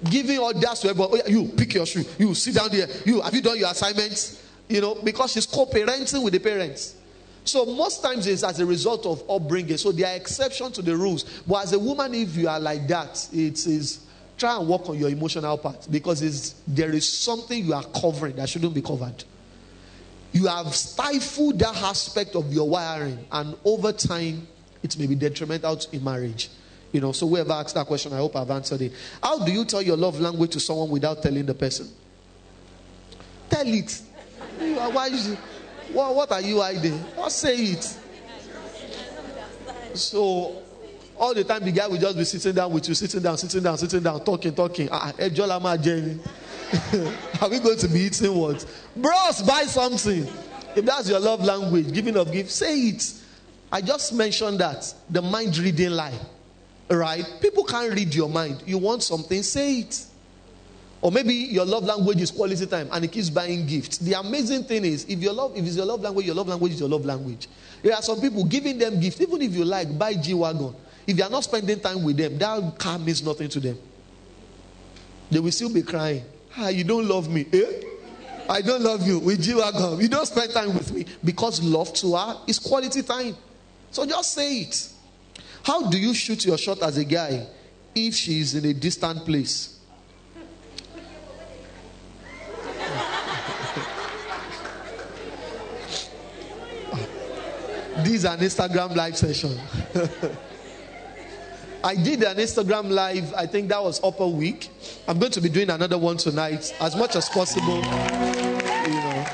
Giving orders to everybody. Oh, yeah, you pick your shoe. You sit down there. You have you done your assignments? You know, because she's co-parenting with the parents. So most times it's as a result of upbringing. So there are exceptions to the rules. But as a woman, if you are like that, it is try and work on your emotional part because there is something you are covering that shouldn't be covered you have stifled that aspect of your wiring, and over time, it may be detrimental in marriage. You know, so whoever asked that question, I hope I've answered it. How do you tell your love language to someone without telling the person? Tell it. Why what, what are you hiding? Or say it. So, All the time, the guy will just be sitting down with you, sitting down, sitting down, sitting down, talking, talking. Ah, Are we going to be eating what? Bros, buy something. If that's your love language, giving of gifts, say it. I just mentioned that the mind reading lie, right? People can't read your mind. You want something, say it. Or maybe your love language is quality time and he keeps buying gifts. The amazing thing is, if your love, if it's your love language, your love language is your love language. There are some people giving them gifts, even if you like, buy G Wagon. If you are not spending time with them, that car means nothing to them. They will still be crying. Ah, you don't love me. Eh? I don't love you with G Wagon. You don't spend time with me. Because love to her is quality time. So just say it. How do you shoot your shot as a guy if she is in a distant place? this is an Instagram live session. I did an Instagram live, I think that was upper week. I'm going to be doing another one tonight as much as possible. You know,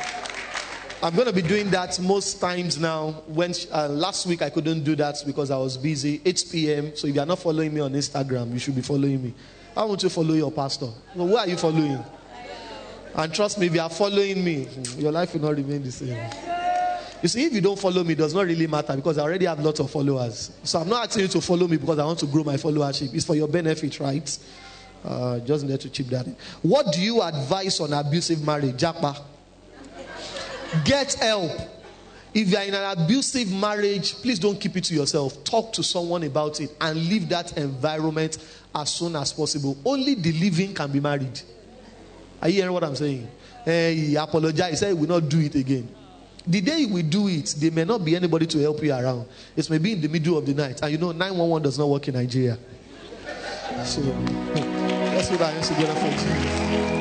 I'm going to be doing that most times now. When uh, last week I couldn't do that because I was busy. 8 p.m. So if you are not following me on Instagram, you should be following me. I want you to follow your pastor. Well, who are you following? And trust me, if you are following me, your life will not remain the same. You see, if you don't follow me, it does not really matter because I already have lots of followers. So I'm not asking you to follow me because I want to grow my followership. It's for your benefit, right? Uh, just need to chip that in. What do you advise on abusive marriage? Japa. Get help. If you are in an abusive marriage, please don't keep it to yourself. Talk to someone about it and leave that environment as soon as possible. Only the living can be married. Are you hearing what I'm saying? Hey, he apologized. He said, will not do it again. The day we do it, there may not be anybody to help you around. It may be in the middle of the night. And you know, 911 does not work in Nigeria. So, hands together for